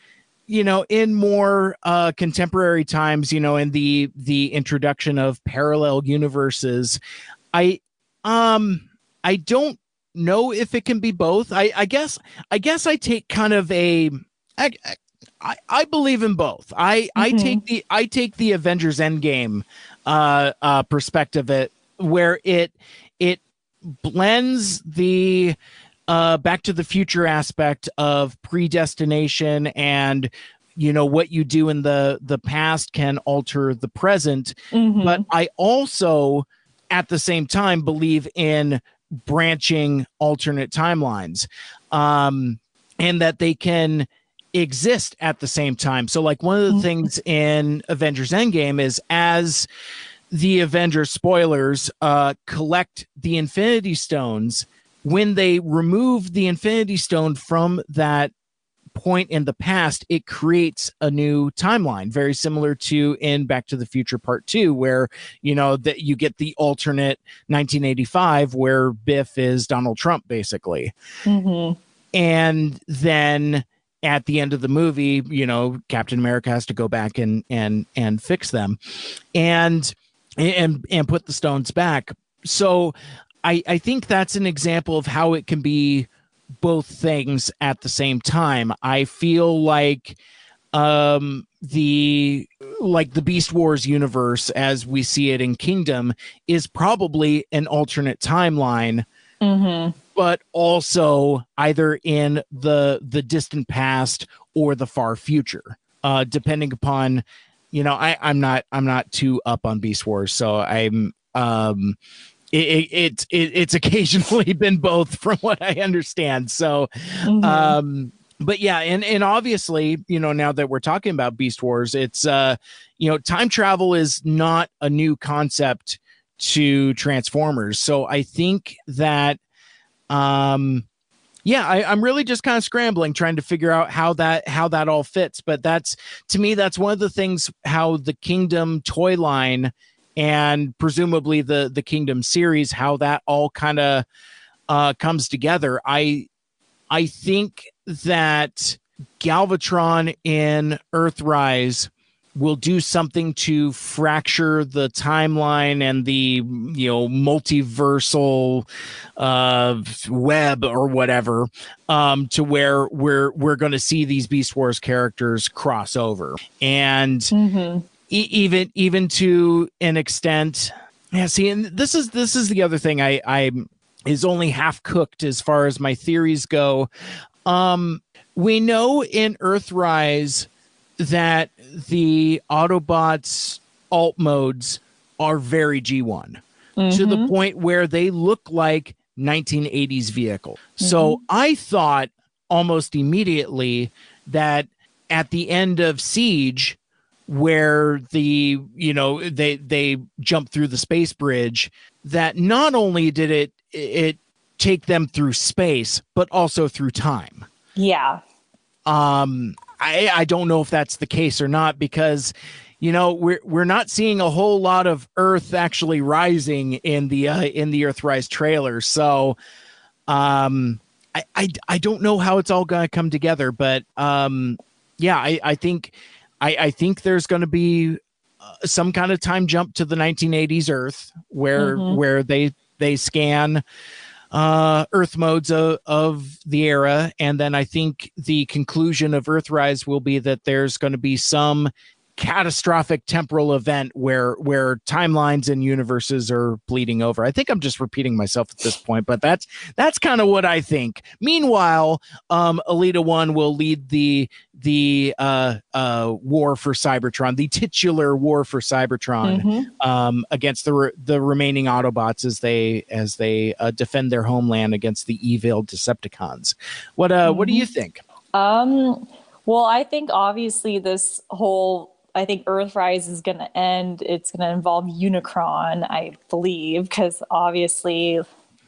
you know, in more uh, contemporary times, you know, in the the introduction of parallel universes, I um I don't know if it can be both. I I guess I guess I take kind of a I, I, I believe in both. I, I Mhm. take the I take the Avengers Endgame uh, uh, perspective it where it blends the uh, Back to the Future aspect of predestination and you know what you do in the the past can alter the present Mhm. but i also at the same time believe in branching alternate timelines um and that they can exist at the same time so like one of the Mhm. things in avengers endgame is as the avengers spoilers uh collect the infinity stones. When they remove the infinity stone from that point in the past, it creates a new timeline, very similar to in Back to the Future Part Two, where you know that you get the alternate 1985 where Biff is Donald Trump, basically, Mhm. and then at the end of the movie, you know, Captain America has to go back and and and fix them, and and and put the stones back. So, I I think that's an example of how it can be both things at the same time. I feel like um the like the beast wars universe as we see it in kingdom is probably an alternate timeline Mhm. but also either in the the distant past or the far future uh depending upon you know i i'm not i'm not too up on beast wars so i'm um it, it, it's it, it's occasionally been both from what i understand so Mhm. um but yeah and and obviously you know now that we're talking about beast wars it's uh you know time travel is not a new concept to transformers so i think that um yeah I, i'm really just kind of scrambling trying to figure out how that how that all fits but that's to me that's one of the things how the kingdom toy line and presumably the the kingdom series how that all kind of uh comes together. I i think that galvatron in earthrise will do something to fracture the timeline and the you know multiversal uh web or whatever um to where we're we're going to see these beast wars characters cross over and Mhm. e- even even to an extent yeah see and this is this is the other thing i i is only half cooked as far as my theories go um we know in earthrise that the autobots alt modes are very g1 to the Mhm. point where they look like 1980s vehicle. So I thought almost immediately that at the end of Siege, where the you know they they jump through the space bridge, that not only did it it take them through space, but also through time. Yeah. Um, I I don't know if that's the case or not because you know we're we're not seeing a whole lot of Earth actually rising in the uh, in the Earthrise trailer. So, um, I I, I don't know how it's all going to come together, but um, yeah, I I think I I think there's going to be uh, some kind of time jump to the 1980s Earth where Mhm. where they they scan uh earth modes of, of the era. And then i think the conclusion of earthrise will be that there's going to be some catastrophic temporal event where where timelines and universes are bleeding over. I think I'm just repeating myself at this point, but that's that's kind of what I think. Meanwhile, um, Elita One will lead the the uh, uh, war for Cybertron, the titular war for Cybertron, Mhm. um, against the re- the remaining Autobots as they as they uh, defend their homeland against the evil Decepticons. What uh, what do you think? Um, well, I think obviously this whole I think Earthrise is going to end. It's going to involve Unicron, I believe, because obviously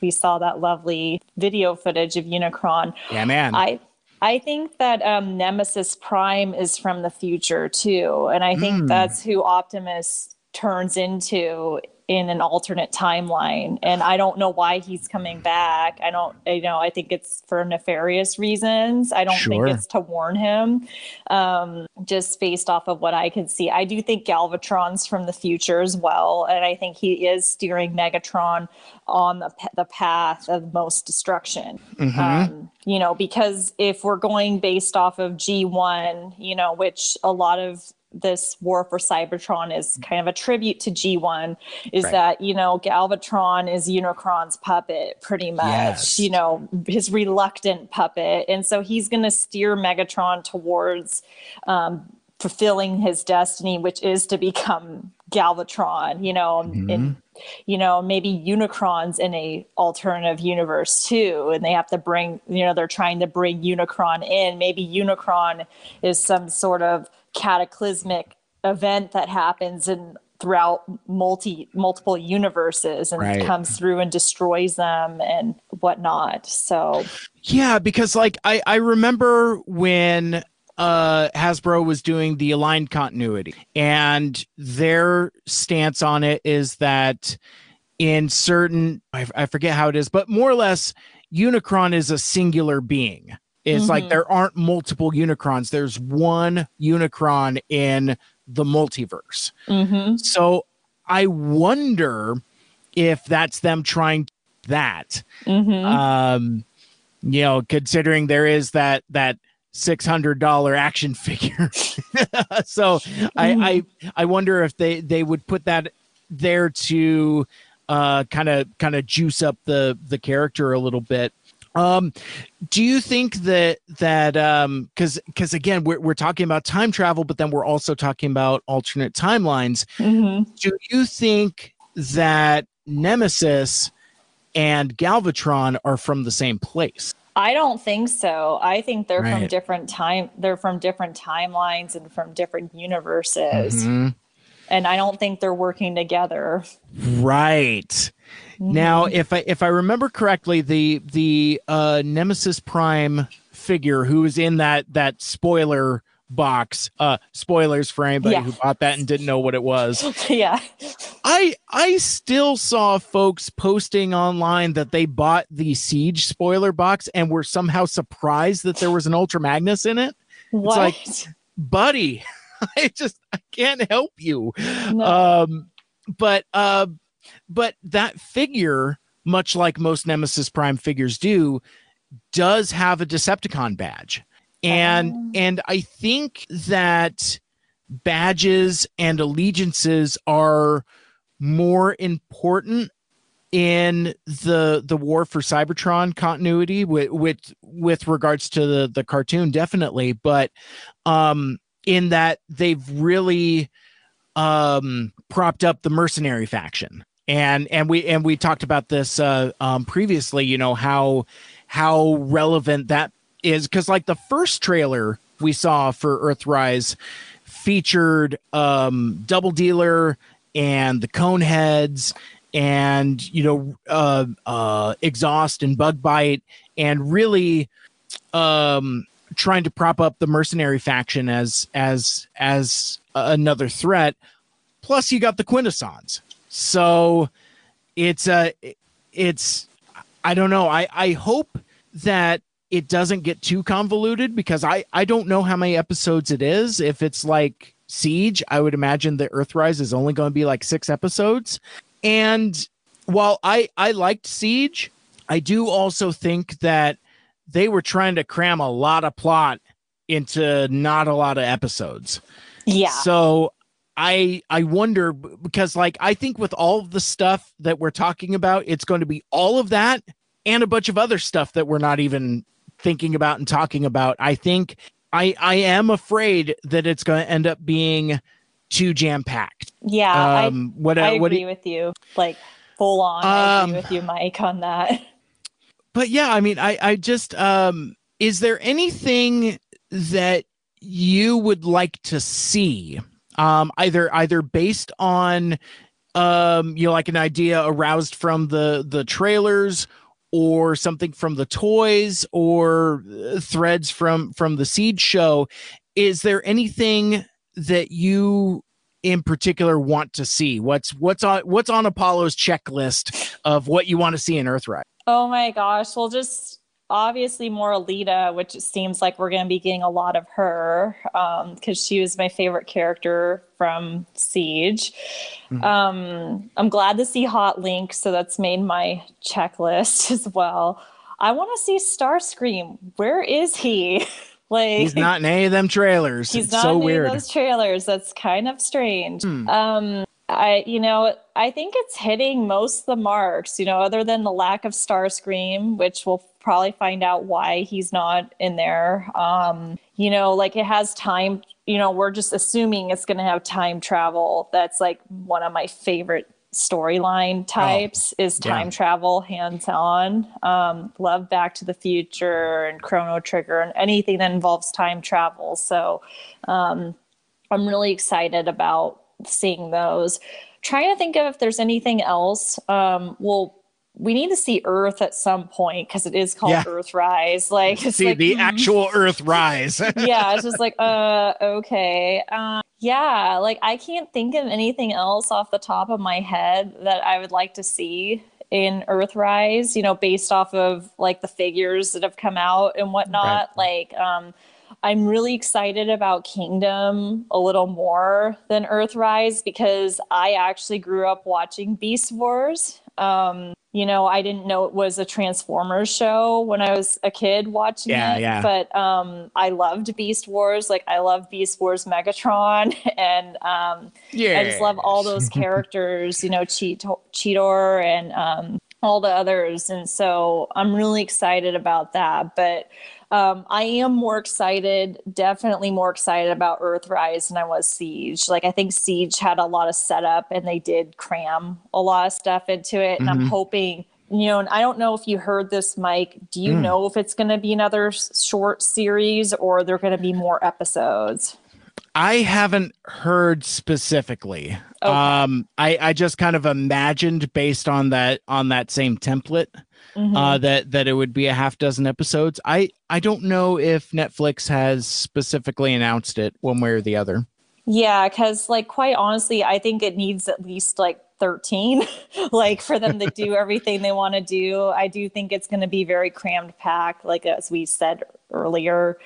we saw that lovely video footage of Unicron. Yeah, man. I I think that um, Nemesis Prime is from the future too, and I think Mm. that's who Optimus turns into in an alternate timeline. And I don't know why he's coming back. I don't, you know, I think it's for nefarious reasons. I don't Sure. think it's to warn him. Um, just based off of what I can see, I do think Galvatron's from the future as well, and I think he is steering Megatron on the the path of most destruction Mhm. um, you know, because if we're going based off of G1, you know, which a lot of this war for Cybertron is kind of a tribute to G1, is Right. that, you know, Galvatron is Unicron's puppet pretty much, Yes. you know, his reluctant puppet. And so he's going to steer Megatron towards um, fulfilling his destiny, which is to become Galvatron, you know, and you know maybe unicrons in a alternative universe too and they have to bring you know they're trying to bring unicron in maybe unicron is some sort of cataclysmic event that happens in throughout multi multiple universes and Right. comes through and destroys them and whatnot so Yeah, because like I I remember when uh Hasbro was doing the aligned continuity and their stance on it is that in certain I, I forget how it is, but more or less Unicron is a singular being. It's like Mhm. there aren't multiple Unicrons. There's one Unicron in the multiverse. mhm. So I wonder if that's them trying that Mhm. um you know considering there is that that six hundred dollar action figure. So I, I i wonder if they they would put that there to uh kind of kind of juice up the the character a little bit. Um do you think that that um because because again we're, we're talking about time travel but then we're also talking about alternate timelines. Mhm. do you think that nemesis and galvatron are from the same place I don't think so. I think they're from different time. They're from different timelines and from different universes. Mhm. and I don't think they're working together. Right. Now, if I if I remember correctly, the the uh, Nemesis Prime figure who was in that that spoiler box, uh, spoilers for anybody Yeah. who bought that and didn't know what it was. yeah. I I still saw folks posting online that they bought the Siege spoiler box and were somehow surprised that there was an Ultra Magnus in it. What? like buddy i just i can't help you No. um but uh but that figure much like most nemesis prime figures do does have a decepticon badge and Oh. and i think that badges and allegiances are more important in the the war for cybertron continuity with with with regards to the the cartoon definitely but um in that they've really um propped up the mercenary faction and and we and we talked about this uh um previously you know how how relevant that is because like the first trailer we saw for earthrise featured um double dealer and the coneheads and you know uh uh exhaust and bug bite and really um trying to prop up the mercenary faction as as as another threat. Plus you got the quintessons. So it's uh it's i don't know. I i hope that it doesn't get too convoluted because i i don't know how many episodes it is. If it's like siege i would imagine the earthrise is only going to be like six episodes. And while i i liked siege i do also think that they were trying to cram a lot of plot into not a lot of episodes. Yeah. So I I wonder because like I think with all of the stuff that we're talking about, it's going to be all of that and a bunch of other stuff that we're not even thinking about and talking about. I think I I am afraid that it's going to end up being too jam packed. Yeah, Um, what I, uh, I what agree you- with you. Like full on, I Um, agree with you, Mike, on that. but yeah, I mean, I I just um, is there anything that you would like to see, um, either either based on, um, you know, like an idea aroused from the the trailers, or something from the toys, or uh, threads from from the Siege show? Is there anything that you in particular want to see? What's what's on what's on Apollo's checklist of what you want to see in Earthrise? Oh my gosh. Well, just obviously more Elita, which it seems like we're going to be getting a lot of her because she was my favorite character from Siege. Um, I'm glad to see Hot Link, so that's made my checklist as well. I want to see Starscream. Where is he? like He's not in any of them trailers. He's it's not so in any weird. of those trailers. That's kind of strange. Hmm. Um, I, you know, I think it's hitting most of the marks. You know, other than the lack of Starscream, which we'll probably find out why he's not in there. Um, you know, like it has time. You know, we're just assuming it's going to have time travel. That's like one of my favorite storyline types is yeah. time travel hands on um love back to the future and chrono trigger and anything that involves time travel so um i'm really excited about seeing those trying to think of if there's anything else um well we need to see earth at some point because it is called Yeah. earthrise like it's see like the mm, actual Earth rise. yeah, it's just like, uh, okay. Um, yeah, like I can't think of anything else off the top of my head that I would like to see in Earthrise, you know, based off of like the figures that have come out and whatnot. Like, um, I'm really excited about Kingdom a little more than Earthrise because I actually grew up watching Beast Wars. Um, you know, I didn't know it was a Transformers show when I was a kid watching Yeah, it, yeah. but um, I loved Beast Wars. Like, I love Beast Wars Megatron, and um, I just love all those characters, you know, Cheetor, Cheetor and um, all the others. And so I'm really excited about that. But um, I am more excited, definitely more excited about Earthrise than I was Siege. Like, I think Siege had a lot of setup and they did cram a lot of stuff into it. And I'm hoping. You know, and I don't know if you heard this, Mike. Do you know if it's going to be another short series or they're going to be more episodes? I haven't heard specifically. Okay. Um, I, I just kind of imagined based on that on that same template Mhm. uh, that that it would be a half dozen episodes. I I don't know if Netflix has specifically announced it one way or the other. Yeah, because like quite honestly, I think it needs at least like 13, like for them to do everything they want to do. I do think it's going to be very crammed packed, like as we said earlier.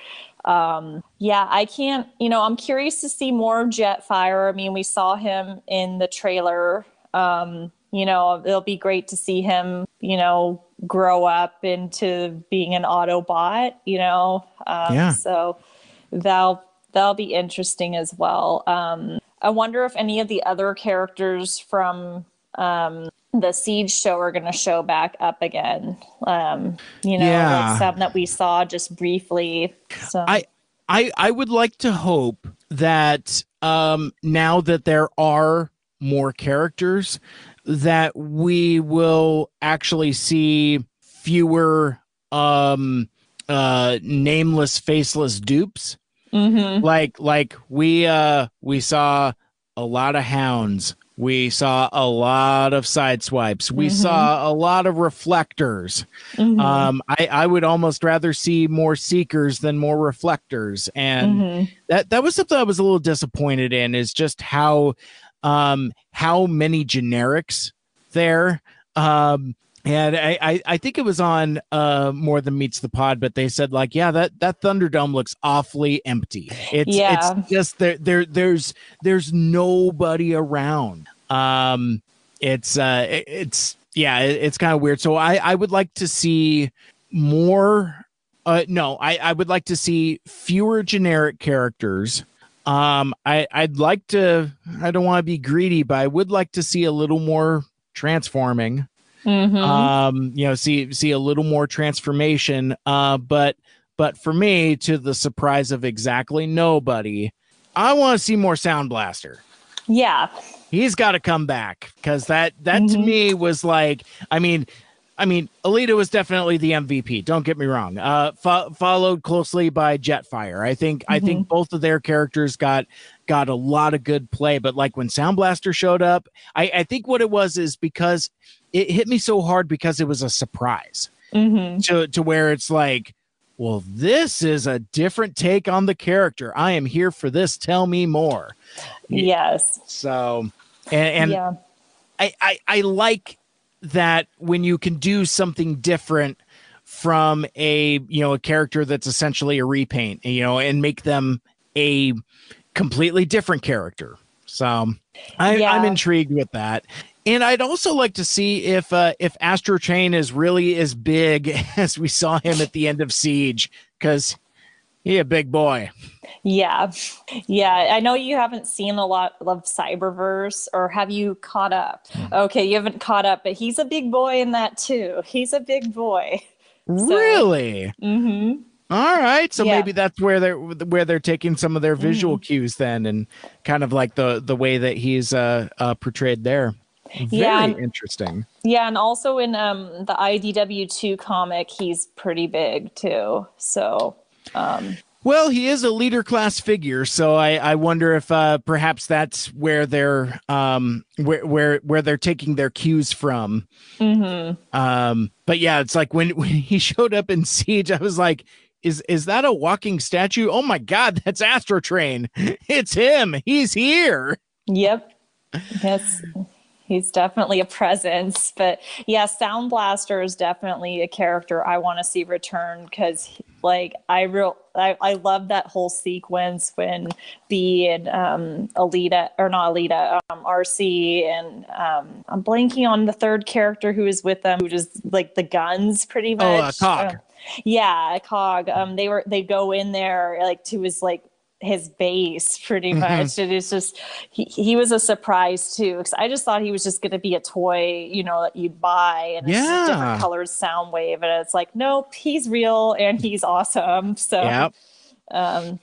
Um, yeah, I can't, you know, I'm curious to see more of Jetfire. I mean, we saw him in the trailer. Um, you know, it'll be great to see him, you know, grow up into being an Autobot, you know. Um, Yeah. So that'll that'll be interesting as well. Um, I wonder if any of the other characters from um, the Siege show are going to show back up again. Um, you know, Yeah. like some that we saw just briefly. So I I I would like to hope that um now that there are more characters that we will actually see fewer um uh nameless faceless dupes Mhm. like like we uh we saw a lot of hounds we saw a lot of side swipes we saw a lot of reflectors Mhm. um i i would almost rather see more seekers than more reflectors and Mhm. that that was something i was a little disappointed in is just how um how many generics there um and I, I I think it was on uh more than meets the pod, but they said like, yeah, that that Thunderdome looks awfully empty. It's Yeah. it's just there there there's there's nobody around. Um, it's uh it- it's yeah, it- it's kind of weird. So I I would like to see more. Uh, no, I I would like to see fewer generic characters. Um, I I'd like to. I don't want to be greedy, but I would like to see a little more transforming. Mhm. Um, you know, see see a little more transformation. Uh, but but for me, to the surprise of exactly nobody, I want to see more Sound Blaster. yeah. He's got to come back because that that to Mhm. me was like, I mean, I mean, Elita was definitely the MVP. Don't get me wrong. Uh, fo- followed closely by Jetfire. I think I think both of their characters got got a lot of good play. But like when Sound Blaster showed up, I, I think what it was is because it hit me so hard because it was a surprise hmm to to where it's like, well, this is a different take on the character. I am here for this. Tell me more. Yes. So, and, and yeah. I, I I like that when you can do something different from a you know a character that's essentially a repaint, you know, and make them a completely different character. So I, Yeah. I'm intrigued with that. And I'd also like to see if uh, if Astrotrain is really as big as we saw him at the end of Siege, because he a big boy. Yeah. Yeah. I know you haven't seen a lot of Cyberverse, or have you caught up? Okay, you haven't caught up, but he's a big boy in that too. He's a big boy. Really? Mm-hmm. All right, so Yeah. Mm-hmm. maybe that's where they're where they're taking some of their visual cues then, and kind of like the the way that he's uh, uh portrayed there. Very Yeah, and- interesting. Yeah, and also in um the IDW two comic, he's pretty big too. So um Well, he is a leader class figure, so I, I wonder if uh, perhaps that's where they're um where where where they're taking their cues from. mhm. Um, but yeah, it's like when when he showed up in Siege, I was like, is is that a walking statue? Oh my god, that's Astrotrain! It's him. He's here. Yep. Yes. He's definitely a presence. But yeah, Sound Blaster is definitely a character I want to see return because like I real I, I love that whole sequence when B and um Elita or not Elita, um RC and um I'm blanking on the third character who is with them, who just like the guns pretty much Oh, uh. Cog. Um, yeah, Cog. Um they were they go in there like to his like his base pretty Mhm. much and it's just he, he was a surprise too because i just thought he was just going to be a toy you know that you'd buy and it's just Yeah. different colored sound wave and it's like nope he's real and he's awesome so Yep. um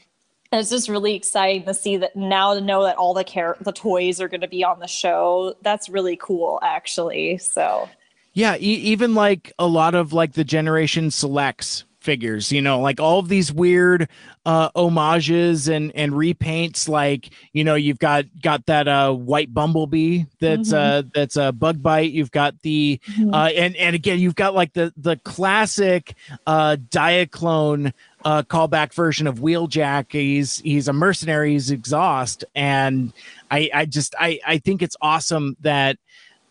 it's just really exciting to see that now to know that all the care the toys are going to be on the show that's really cool actually so Yeah, e- even like a lot of like the generation selects figures, you know, like all of these weird uh homages and and repaints like, you know, you've got got that uh white bumblebee that's Mhm. uh that's a bug bite, you've got the Mhm. uh and and again, you've got like the the classic uh Diaclone uh callback version of Wheeljack. He's he's a mercenary, he's exhaust and I I just I I think it's awesome that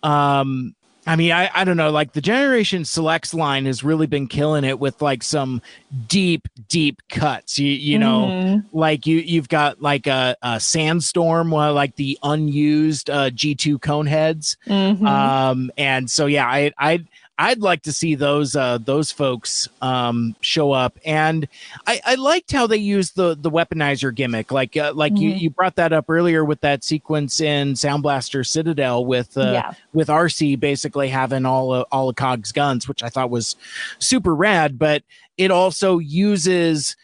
um I mean, I, I don't know, like the Generation Selects line has really been killing it with like some deep, deep cuts. You you know, Mhm. like you you've got like a, a sandstorm, uh, like the unused uh, G2 cone heads. Mhm. Um, and so yeah, I I'd I'd like to see those uh those folks um show up. And I, I liked how they used the the weaponizer gimmick. Like uh, like you, Mhm. you brought that up earlier with that sequence in Sound Blaster Citadel with uh Yeah. with RC basically having all of, all of Cog's guns, which I thought was super rad. But it also uses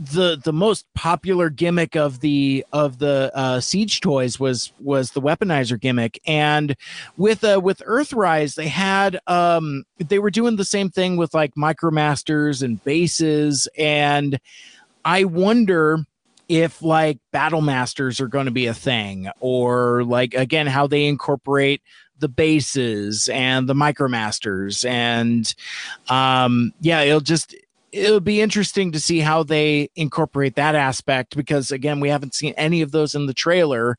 the the most popular gimmick of the of the uh, siege toys was was the weaponizer gimmick, and with uh, with Earthrise they had um they were doing the same thing with like micromasters and bases, and I wonder if like battle masters are going to be a thing or like again how they incorporate the bases and the micromasters. And um yeah it'll just it'll be interesting to see how they incorporate that aspect because again we haven't seen any of those in the trailer.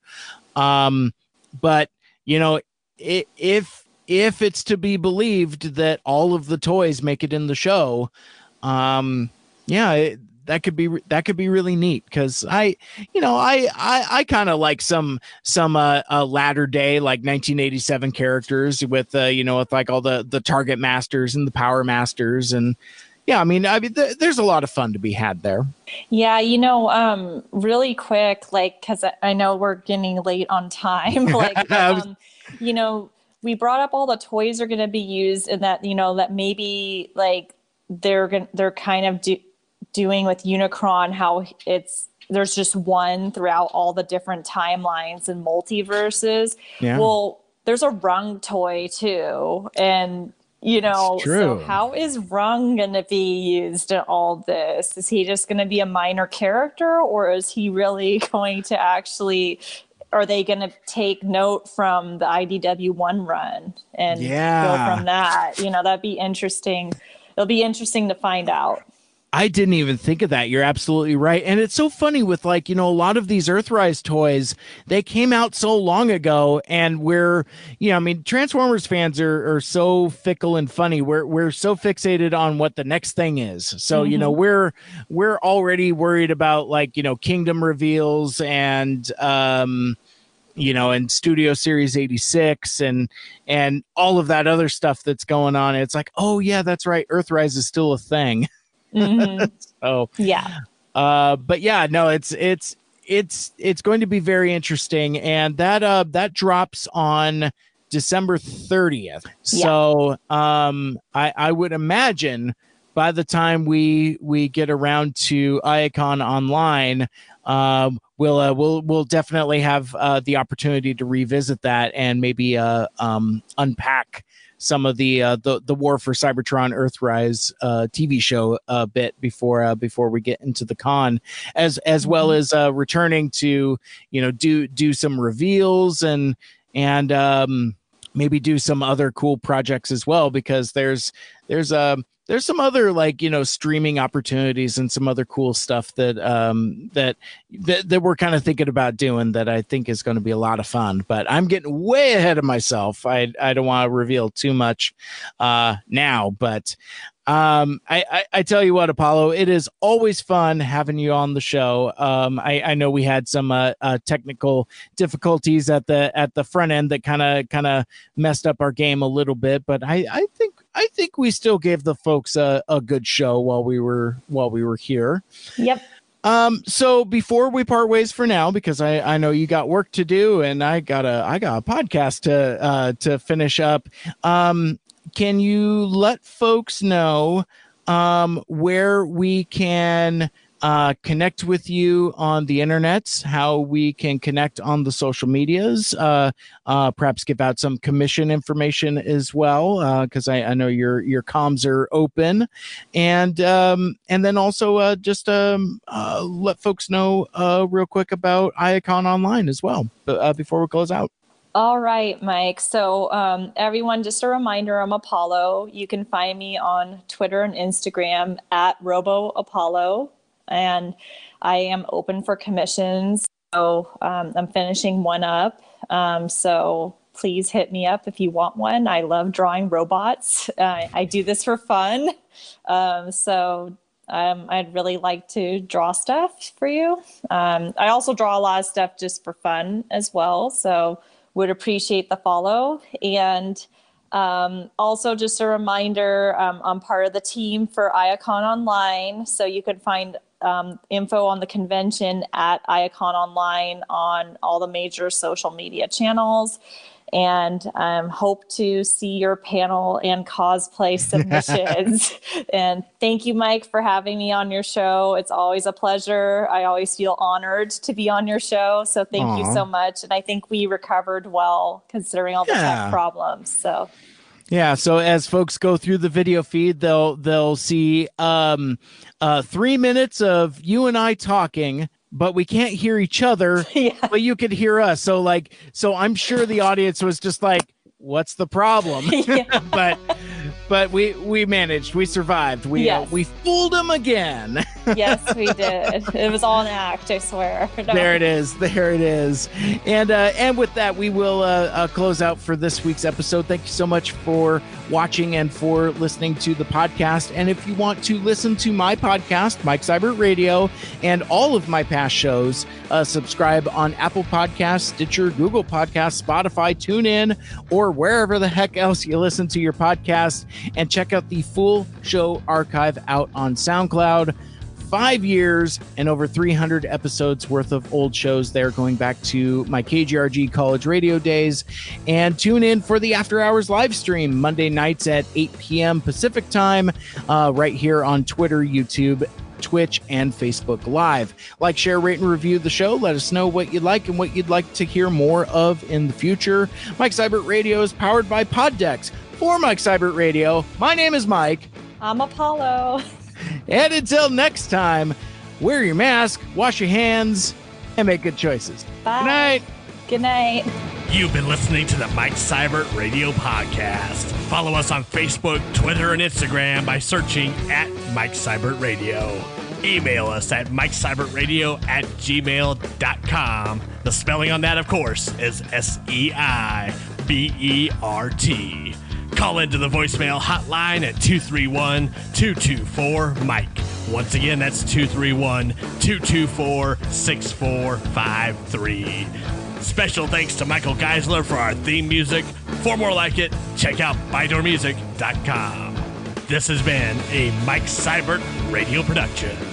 Um but you know i if if it's to be believed that all of the toys make it in the show um yeah it, that could be that could be really neat because I, you know, I I, I kind of like some some uh, uh latter day like 1987 characters with uh you know with like all the the target masters and the power masters and yeah, I mean, I mean, th- there's a lot of fun to be had there. Yeah, you know, um, really quick, like, because I know we're getting late on time. like, um, you know, we brought up all the toys are going to be used, and that you know that maybe like they're going they're kind of do- doing with Unicron how it's there's just one throughout all the different timelines and multiverses. Yeah. Well, there's a rung toy too, and you know, so how is Rung going to be used in all this? Is he just going to be a minor character, or is he really going to actually? Are they going to take note from the IDW one run and Yeah. go from that? You know, that'd be interesting. It'll be interesting to find out. I didn't even think of that. You're absolutely right. And it's so funny with like, you know, a lot of these Earthrise toys, they came out so long ago and we're, you know, I mean, Transformers fans are, are so fickle and funny. We're we're so fixated on what the next thing is. So, you know, we're we're already worried about like, you know, kingdom reveals and um you know, and Studio Series 86 and and all of that other stuff that's going on. It's like, oh yeah, that's right. Earthrise is still a thing. Mhm. So yeah. uh but yeah no it's it's it's it's going to be very interesting and that uh that drops on december 30th so um i i would imagine by the time we we get around to Iacon Online um we'll uh, we'll we'll definitely have uh the opportunity to revisit that and maybe uh um unpack some of the uh, the the War for Cybertron Earthrise uh, TV show a bit before uh, before we get into the con, as as well as uh, returning to you know do do some reveals and and um, maybe do some other cool projects as well because there's there's um there's some other like you know streaming opportunities and some other cool stuff that um that that, that we're kind of thinking about doing that I think is going to be a lot of fun. But I'm getting way ahead of myself. I I don't want to reveal too much uh now, but um I, I i tell you what apollo it is always fun having you on the show um i i know we had some uh, uh technical difficulties at the at the front end that kind of kind of messed up our game a little bit but i i think i think we still gave the folks a, a good show while we were while we were here Yep. um, so before we part ways for now, because I, I know you got work to do and I got a I got a podcast to uh to finish up. Um, can you let folks know um where we can uh, connect with you on the internet, how we can connect on the social medias, uh, uh, perhaps give out some commission information as well, because I, I know your your comms are open, and um, and then also uh, just um, uh, let folks know uh, real quick about Iacon Online as well, uh, before we close out. All right, Mike. So, um, everyone, just a reminder I'm Apollo. You can find me on Twitter and Instagram at Robo Apollo, and I am open for commissions. So, um, I'm finishing one up. Um, so, please hit me up if you want one. I love drawing robots, uh, I do this for fun. Um, so, um, I'd really like to draw stuff for you. Um, I also draw a lot of stuff just for fun as well. So would appreciate the follow. And um, also, just a reminder um, I'm part of the team for Iacon Online. So you can find um, info on the convention at Iacon Online on all the major social media channels. And um, hope to see your panel and cosplay submissions. and thank you, Mike, for having me on your show. It's always a pleasure. I always feel honored to be on your show. So thank you so much. And I think we recovered well considering all the Yeah. tech problems. So Yeah, so as folks go through the video feed, they'll they'll see um uh 3 minutes of you and I talking, but we can't hear each other, yeah. but you could hear us. So like so I'm sure the audience was just like what's the problem? Yeah. but but we we managed. We survived. We uh, we fooled them again. yes, we did. It was all an act, I swear. No. There it is. There it is. And uh, and with that, we will uh, uh, close out for this week's episode. Thank you so much for watching and for listening to the podcast. And if you want to listen to my podcast, Mike Seibert Radio, and all of my past shows, uh, subscribe on Apple Podcasts, Stitcher, Google Podcasts, Spotify, TuneIn, or wherever the heck else you listen to your podcast. And check out the full show archive out on SoundCloud five years and over 300 episodes worth of old shows there going back to my KGRG college radio days. And tune in for the After Hours live stream Monday nights at 8 p.m. Pacific time, uh, right here on Twitter, YouTube, Twitch, and Facebook Live. Like, share, rate, and review the show. Let us know what you like and what you'd like to hear more of in the future. Mike Seibert Radio is powered by Poddex. For Mike Seibert Radio, my name is Mike. I'm Apollo. And until next time, wear your mask, wash your hands, and make good choices. Bye. Good night. Good night. You've been listening to the Mike Seibert Radio Podcast. Follow us on Facebook, Twitter, and Instagram by searching at Mike Seibert Radio. Email us at mikeseibertradio at gmail.com. The spelling on that, of course, is S E I B E R T. Call into the voicemail hotline at 231 224 Mike. Once again, that's 231 224 6453. Special thanks to Michael Geisler for our theme music. For more like it, check out ByDoorMusic.com. This has been a Mike Seibert radio production.